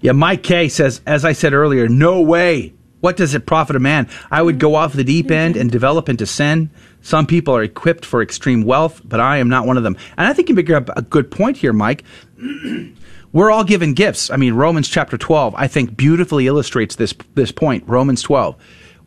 Yeah, Mike K says, as I said earlier, no way. What does it profit a man? I would go off the deep end and develop into sin. Some people are equipped for extreme wealth, but I am not one of them. And I think you make up a good point here, Mike. <clears throat> We're all given gifts. I mean, Romans chapter 12, I think beautifully illustrates this, this point. Romans 12.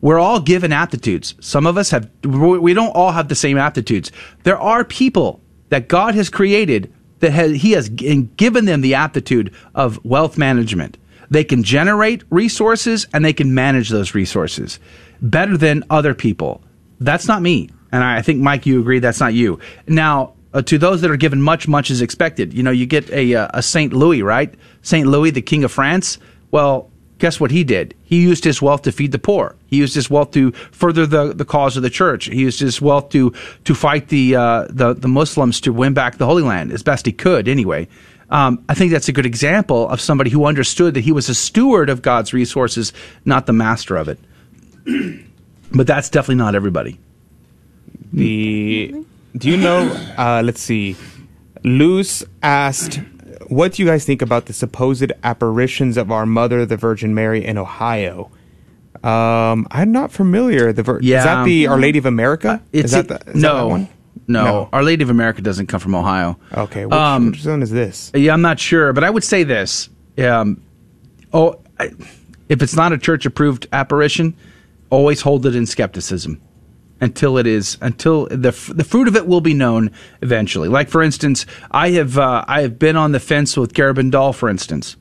We're all given aptitudes. Some of us have, we don't all have the same aptitudes. There are people that God has created that has, He has given them the aptitude of wealth management. They can generate resources and they can manage those resources better than other people. That's not me. And I think, Mike, you agree that's not you. Now, uh, to those that are given much, much is expected. You know, you get a, uh, a St. Louis, right? St. Louis, the King of France. Well, guess what he did? He used his wealth to feed the poor. He used his wealth to further the, the cause of the church. He used his wealth to to fight the uh, the the Muslims to win back the Holy Land as best he could. Anyway, um, I think that's a good example of somebody who understood that he was a steward of God's resources, not the master of it. <clears throat> but that's definitely not everybody. The do you know? Uh, let's see. Luz asked, "What do you guys think about the supposed apparitions of our Mother, the Virgin Mary, in Ohio?" Um, I'm not familiar. The Vir- Yeah, is that the Our Lady of America? It's is that the, is no, that one? no, Our Lady of America doesn't come from Ohio. Okay, which, Um, which one is this? Yeah, I'm not sure, but I would say this. Um, oh, I, if it's not a church approved apparition, always hold it in skepticism until it is until the the fruit of it will be known eventually. Like for instance, I have uh, I have been on the fence with Garabandal, for instance,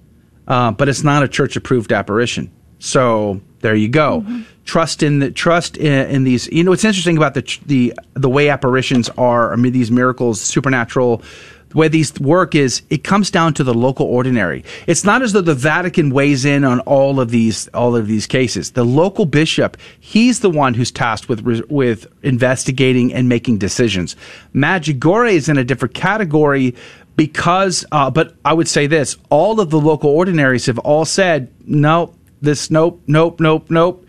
uh, but it's not a church approved apparition. So there you go. Trust in the trust in, in these. You know, what's interesting about the the the way apparitions are. I mean, these miracles, supernatural. Way these work is it comes down to the local ordinary. It's not as though the Vatican weighs in on all of these all of these cases. The local bishop, he's the one who's tasked with with investigating and making decisions. Medjugorje is in a different category because uh, but I would say this, all of the local ordinaries have all said, no, this nope, nope, nope, nope.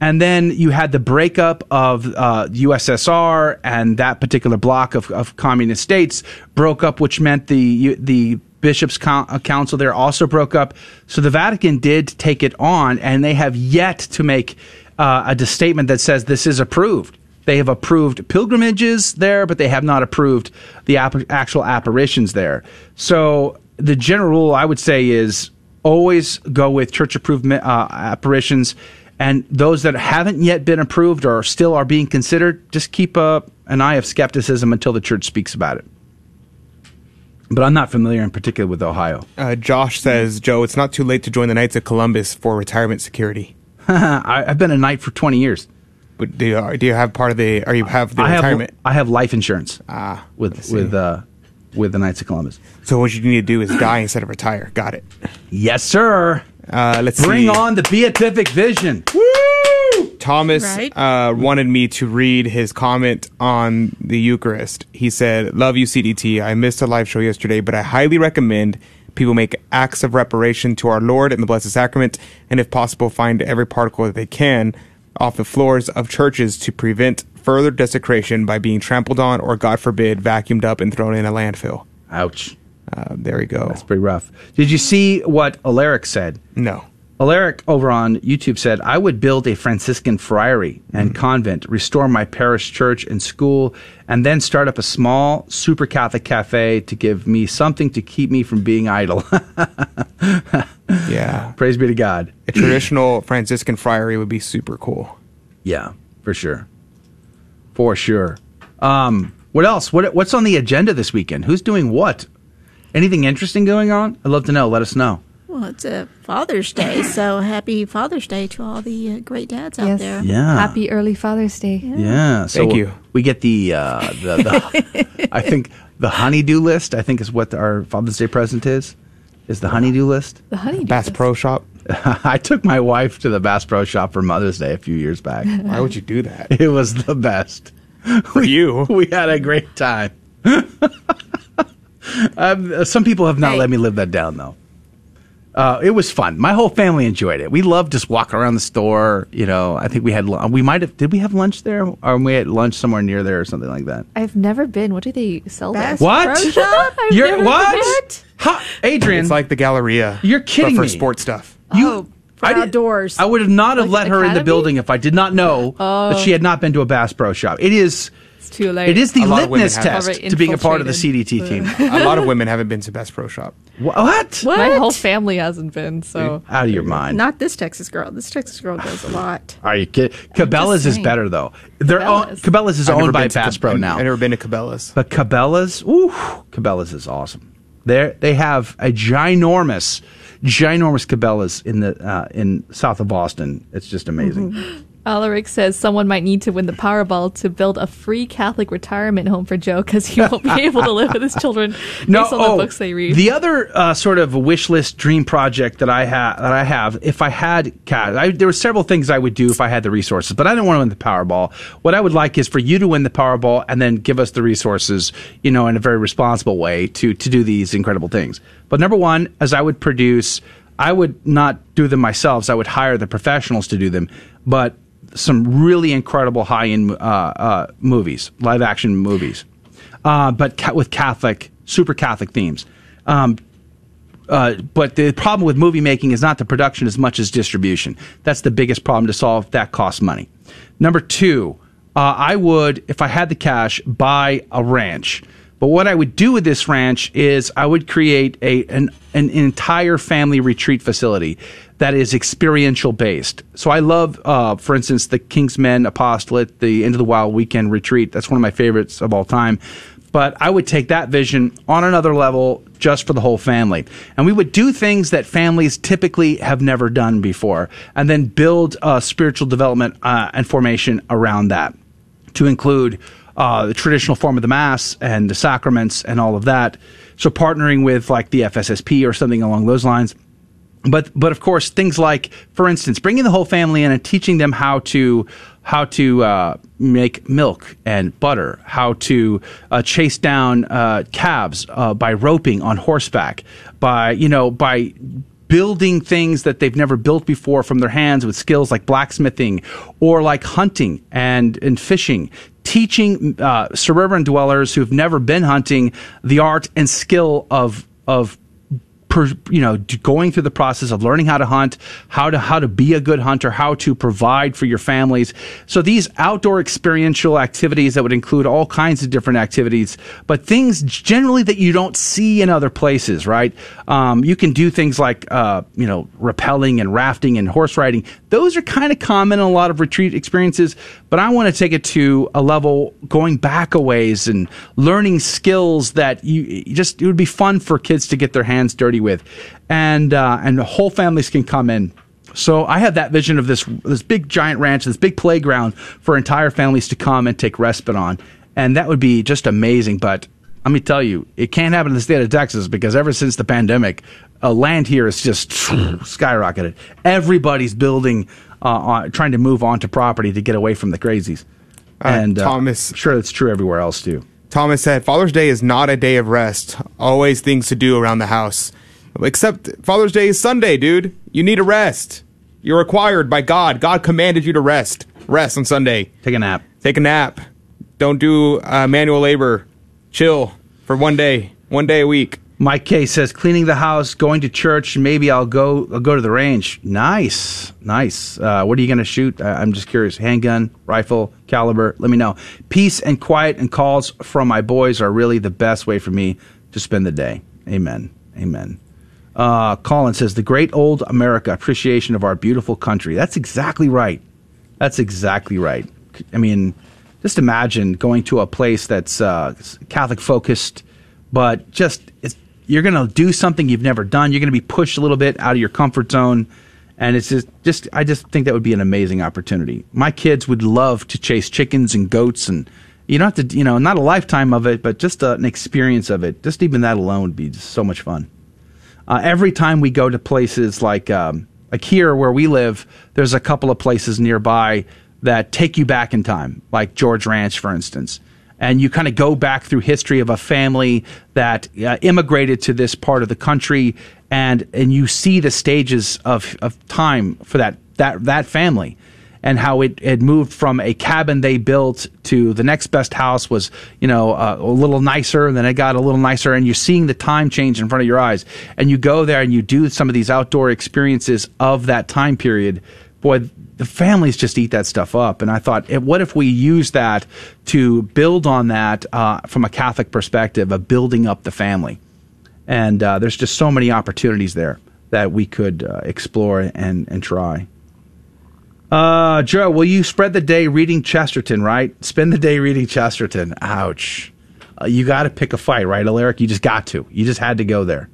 And then you had the breakup of uh, USSR and that particular block of, of communist states broke up, which meant the the bishops' uh, council there also broke up. So the Vatican did take it on, and they have yet to make uh, a statement that says this is approved. They have approved pilgrimages there, but they have not approved the app- actual apparitions there. So the general rule I would say is always go with church approved uh, apparitions. And those that haven't yet been approved or still are being considered, just keep uh, an eye of skepticism until the church speaks about it. But I'm not familiar in particular with Ohio. Uh, Josh says, "Joe, it's not too late to join the Knights of Columbus for retirement security." I, <laughs> I've been a knight for 20 years. But do you, do you have part of the? Or you have the I have, retirement? I have life insurance ah, with with uh, with the Knights of Columbus. So what you need to do is die instead of retire. Got it. Yes, sir. Uh, let's Bring see. on the beatific vision. Thomas Right. uh, wanted me to read his comment on the Eucharist. He said, "Love you, CDT. I missed a live show yesterday, but I highly recommend people make acts of reparation to our Lord in the Blessed Sacrament, and if possible, find every particle that they can off the floors of churches to prevent further desecration by being trampled on or, God forbid, vacuumed up and thrown in a landfill." Ouch. Uh, there we go. That's pretty rough. Did you see what Alaric said? No. Alaric over on YouTube said, I would build a Franciscan friary and convent, restore my parish church and school, and then start up a small super Catholic cafe to give me something to keep me from being idle. <laughs> Yeah. Praise be to God. A traditional Franciscan friary would be super cool. Yeah, for sure. For sure. Um, what else? What, what's on the agenda this weekend? Who's doing what? Anything interesting going on? I'd love to know. Let us know. Well, it's a Father's Day, so happy Father's Day to all the uh, great dads out there. Yeah. Happy early Father's Day. Yeah. So Thank you. We get the, uh, the, the <laughs> I think the honeydew list, I think is what our Father's Day present is. is the honeydew list. The honeydew Bass list. Pro Shop. <laughs> I took my wife to the Bass Pro Shop for Mother's Day a few years back. <laughs> Why would you do that? It was the best. For you. We had a great time. Um, some people have not Hey. let me live that down, though. Uh, it was fun. My whole family enjoyed it. We loved just walking around the store. You know, I think we had lu- we might have did we have lunch there, or we had lunch somewhere near there or something like that. I've never been. What do they sell there? Bass What? Pro Shop? I've <laughs> You're never what? been. Ha, Adrian, It's like the Galleria. You're kidding but for me. sports stuff. oh, for I did- outdoors. I would have not have Like let her in the building if I did not know that Oh. she had not been to a Bass Pro Shop. It is It's too late. it is the A lot of women litmus test to being a part of the. CDT team. <laughs> a lot of women haven't been to Bass Pro Shop. what? My whole family hasn't been. So Out of your mind. Not this Texas girl. This Texas girl does a <sighs> lot. Are you kidding? Cabela's is better though. They're own, Cabela's. Cabela's is I've owned by been Bass Pro now. I've never been to Cabela's. But Cabela's, ooh, Cabela's is awesome. They they have a ginormous, ginormous Cabela's in the uh, in south of Boston. It's just amazing. <laughs> Alaric says someone might need to win the Powerball to build a free Catholic retirement home for Joe because he won't be able to live with his children <laughs> based on the books they read. oh, The other uh, sort of wish list dream project that I have that I have, if I had cash, I, there were several things I would do if I had the resources, but I don't want to win the Powerball. What I would like is for you to win the Powerball and then give us the resources, you know, in a very responsible way to to do these incredible things. But number one, as I would produce, I would not do them myself. So I would hire the professionals to do them, but some really incredible high end uh, uh, movies, live action movies, uh, but ca- with Catholic, super Catholic themes. Um, uh, but the problem with movie making is not the production as much as distribution. That's the biggest problem to solve. That costs money. Number two, uh, I would, if I had the cash, buy a ranch. But what I would do with this ranch is I would create a an, an entire family retreat facility that is experiential based. So I love, uh, for instance, the Kingsmen Apostolate, the End of the Wild Weekend Retreat. That's one of my favorites of all time. But I would take that vision on another level just for the whole family. And we would do things that families typically have never done before and then build spiritual development uh, and formation around that to include uh, the traditional form of the Mass and the sacraments and all of that. So partnering with like the FSSP or something along those lines but but of course things like for instance bringing the whole family in and teaching them how to how to uh, make milk and butter how to uh, chase down uh, calves uh, by roping on horseback by you know by building things that they've never built before from their hands with skills like blacksmithing or like hunting and and fishing teaching uh, suburban dwellers who've never been hunting the art and skill of of per, you know going through the process of learning how to hunt how to how to be a good hunter how to provide for your families. So these outdoor experiential activities that would include all kinds of different activities but things generally that you don't see in other places right? Um, you can do things like uh, you know rappelling and rafting and horse riding. Those are kind of common in a lot of retreat experiences but i want to take it to a level going back a ways and learning skills that you, you just it would be fun for kids to get their hands dirty with and uh, and whole families can come in so I have that vision of this this big giant ranch, this big playground for entire families to come and take respite on, and that would be just amazing. But let me tell you, it can't happen in the state of Texas because ever since the pandemic, uh, land here is just <sniffs> skyrocketed. Everybody's building, uh, on, trying to move onto property to get away from the crazies. and uh, Thomas- I'm sure that's true everywhere else too. Thomas said, Father's Day is not a day of rest. Always things to do around the house. Except Father's Day is Sunday, dude. You need a rest. You're required by God. God commanded you to rest. Rest on Sunday. Take a nap. Take a nap. Don't do uh, manual labor. Chill for one day, one day a week. Mike K says cleaning the house, going to church. Maybe I'll go. I'll go to the range. Nice, nice. Uh, what are you going to shoot? I, I'm just curious. Handgun, rifle, caliber. Let me know. Peace and quiet and calls from my boys are really the best way for me to spend the day. Amen. Amen. Uh, Colin says the great old America appreciation of our beautiful country. That's exactly right. That's exactly right. I mean, just imagine going to a place that's uh, Catholic focused, but just you're going to do something you've never done. You're going to be pushed a little bit out of your comfort zone, and it's just, just I just think that would be an amazing opportunity. My kids would love to chase chickens and goats, and you don't have to, you know, not a lifetime of it, but just uh, an experience of it. Just even that alone would be so much fun. Uh, every time we go to places like um, like here where we live, there's a couple of places nearby that take you back in time, like George Ranch, for instance. And you kind of go back through history of a family that uh, immigrated to this part of the country, and and you see the stages of, of time for that that that family and how it had moved from a cabin they built to the next best house was, you know, uh, a little nicer, and then it got a little nicer, and you're seeing the time change in front of your eyes. And you go there and you do some of these outdoor experiences of that time period. Boy, the families just eat that stuff up. And I thought, eh, what if we use that to build on that uh, from a Catholic perspective of building up the family? And uh, there's just so many opportunities there that we could uh, explore and, and try. Uh, Joe, will you spread the day reading Chesterton, right? Spend the day reading Chesterton. Ouch. Uh, you got to pick a fight, right, Alaric? You just got to. You just had to go there.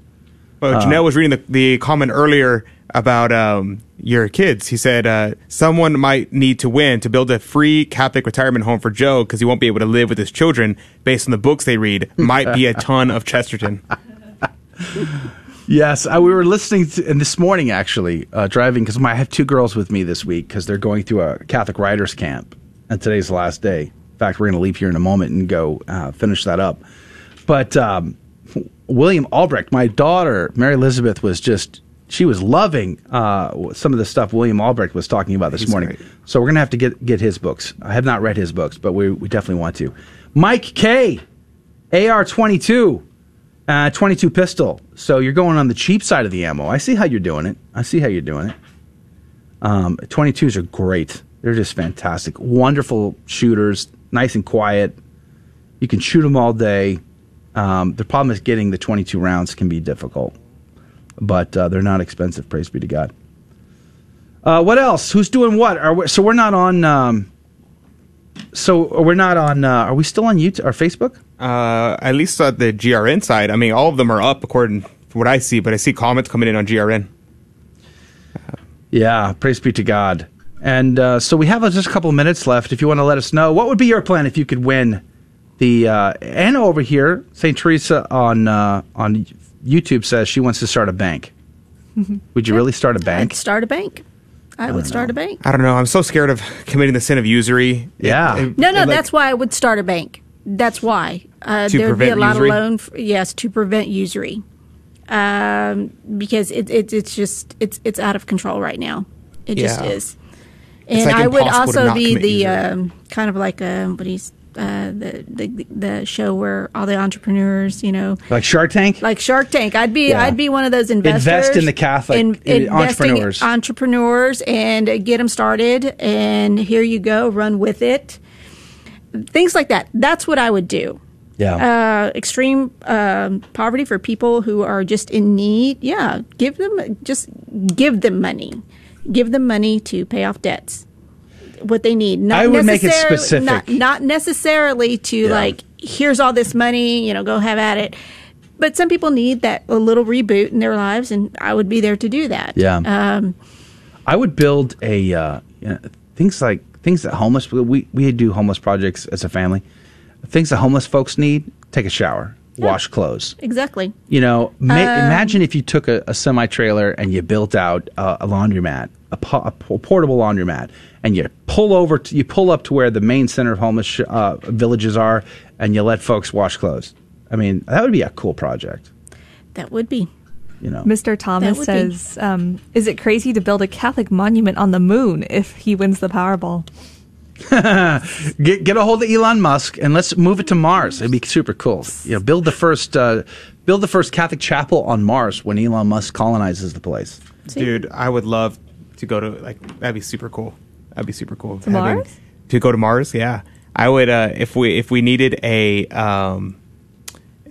Well, Uh, Janelle was reading the, the comment earlier about um, your kids. He said uh, someone might need to win to build a free Catholic retirement home for Joe because he won't be able to live with his children based on the books they read. Might be a ton of Chesterton. <laughs> Yes, I, we were listening to, and this morning actually uh, driving because I have two girls with me this week because they're going through a Catholic writers camp, and today's the last day. In fact, we're going to leave here in a moment and go uh, finish that up. But um, William Albrecht, my daughter Mary Elizabeth, was just she was loving uh, some of the stuff William Albrecht was talking about this He's morning. great. So we're going to have to get get his books. I have not read his books, but we we definitely want to. Mike K, AR twenty two. Uh, 22 pistol. So you're going on the cheap side of the ammo. I see how you're doing it. I see how you're doing it. Um, 22s are great. They're just fantastic. Wonderful shooters, nice and quiet. You can shoot them all day. Um, the problem is getting the 22 rounds can be difficult, but uh, they're not expensive. Praise be to God. Uh, what else? Who's doing what? Are we, so we're not on. Um, so we're not on. Uh, are we still on YouTube or Facebook? Uh, at least at the GRN side, I mean, all of them are up according to what I see, but I see comments coming in on GRN. Yeah, praise be to God. And uh, so we have uh, just a couple of minutes left. If you want to let us know, what would be your plan if you could win the uh, Anna over here, Saint Teresa on uh, on YouTube says she wants to start a bank. Would you really start a bank? I'd start a bank. I, would start a bank. I don't know. I'm so scared of committing the sin of usury. Yeah. It- it- No, no, like- that's why I would start a bank. That's why uh, To there would be a lot usury? of loan. f yes, to prevent usury, um, because it, it, it's just it's it's out of control right now. It just is. It's And like I would also be the um, kind of like um, what he's uh, the, the the show where all the entrepreneurs, you know, Like Shark Tank? like Shark Tank. I'd be Yeah. I'd be one of those investors. Invest in the Catholic investing entrepreneurs. entrepreneurs and get them started. And here you go, run with it. Things like that. That's what I would do. Yeah. Uh, extreme um, poverty for people who are just in need. Yeah, give them just give them money. Give them money to pay off debts. What they need. Not I would make it necessarily- specific. Not, not necessarily to Yeah. like here's all this money. You know, go have at it. But some people need that a little reboot in their lives, and I would be there to do that. Yeah. Um, I would build a uh, you know, things like things that homeless we we do homeless projects as a family. Things that homeless folks need: take a shower, wash clothes. exactly. You know, ma- Um, imagine if you took a, a semi trailer and you built out a, a laundromat, a, po- a po- portable laundromat, and you pull over, to, you pull up to where the main center of homeless sh- uh, villages are, and you let folks wash clothes. I mean, that would be a cool project. That would be. You know, Mr. Thomas would be- says, um, "Is it crazy to build a Catholic monument on the moon if he wins the Powerball?" <laughs> get get a hold of Elon Musk and let's move it to Mars. It'd be super cool. You know, build the first uh, build the first Catholic chapel on Mars when Elon Musk colonizes the place. Dude, I would love to go to like that'd be super cool. That'd be super cool. To Mars? To go to Mars, yeah. I would uh if we if we needed a um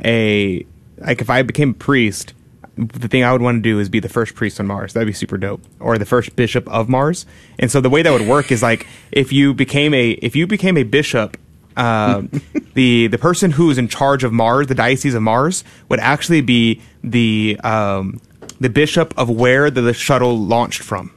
a like if I became a priest, the thing I would want to do is be the first priest on Mars. That'd be super dope. Or the first bishop of Mars. And so the way that would work is like if you became a if you became a bishop um, <laughs> the the person who's in charge of Mars, the diocese of Mars, would actually be the um, the bishop of where the, the shuttle launched from.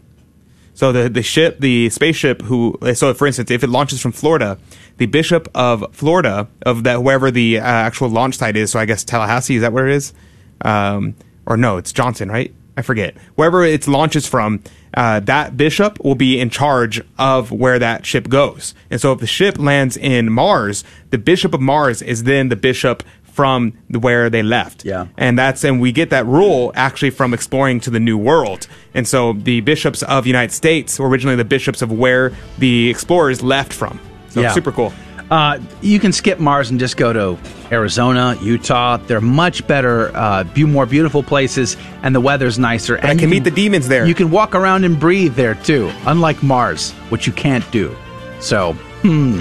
So the the ship, the spaceship, who so for instance, if it launches from Florida, the bishop of Florida of that wherever the uh, actual launch site is, so I guess Tallahassee is that where it is, um, or no, it's Johnson, right? I forget. Wherever it launches from, uh, that bishop will be in charge of where that ship goes. And so if the ship lands in Mars, the bishop of Mars is then the bishop from where they left. Yeah. And that's and we get that rule actually from exploring to the new world. And so the bishops of United States were originally the bishops of where the explorers left from. So Yeah. super cool. Uh, you can skip Mars and just go to Arizona, Utah. They're much better, uh, be- more beautiful places, and the weather's nicer. and I you can meet the demons there. You can walk around and breathe there too, unlike Mars, which you can't do. So, hmm,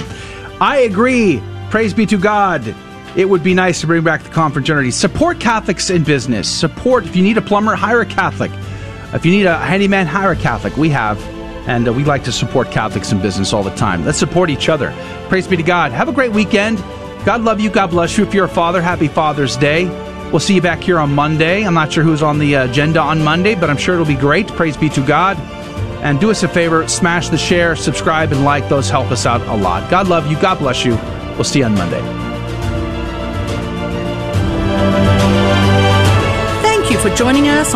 I agree. Praise be to God. It would be nice to bring back the confraternity. Support Catholics in business. Support if you need a plumber, hire a Catholic. If you need a handyman, hire a Catholic. We have, and uh, we like to support Catholics in business all the time. Let's support each other. Praise be to God. Have a great weekend. God love you. God bless you. If you're a father, happy Father's Day. We'll see you back here on Monday. I'm not sure who's on the agenda on Monday, but I'm sure it'll be great. Praise be to God. And do us a favor, smash the share, subscribe, and like. Those help us out a lot. God love you. God bless you. We'll see you on Monday. Thank you for joining us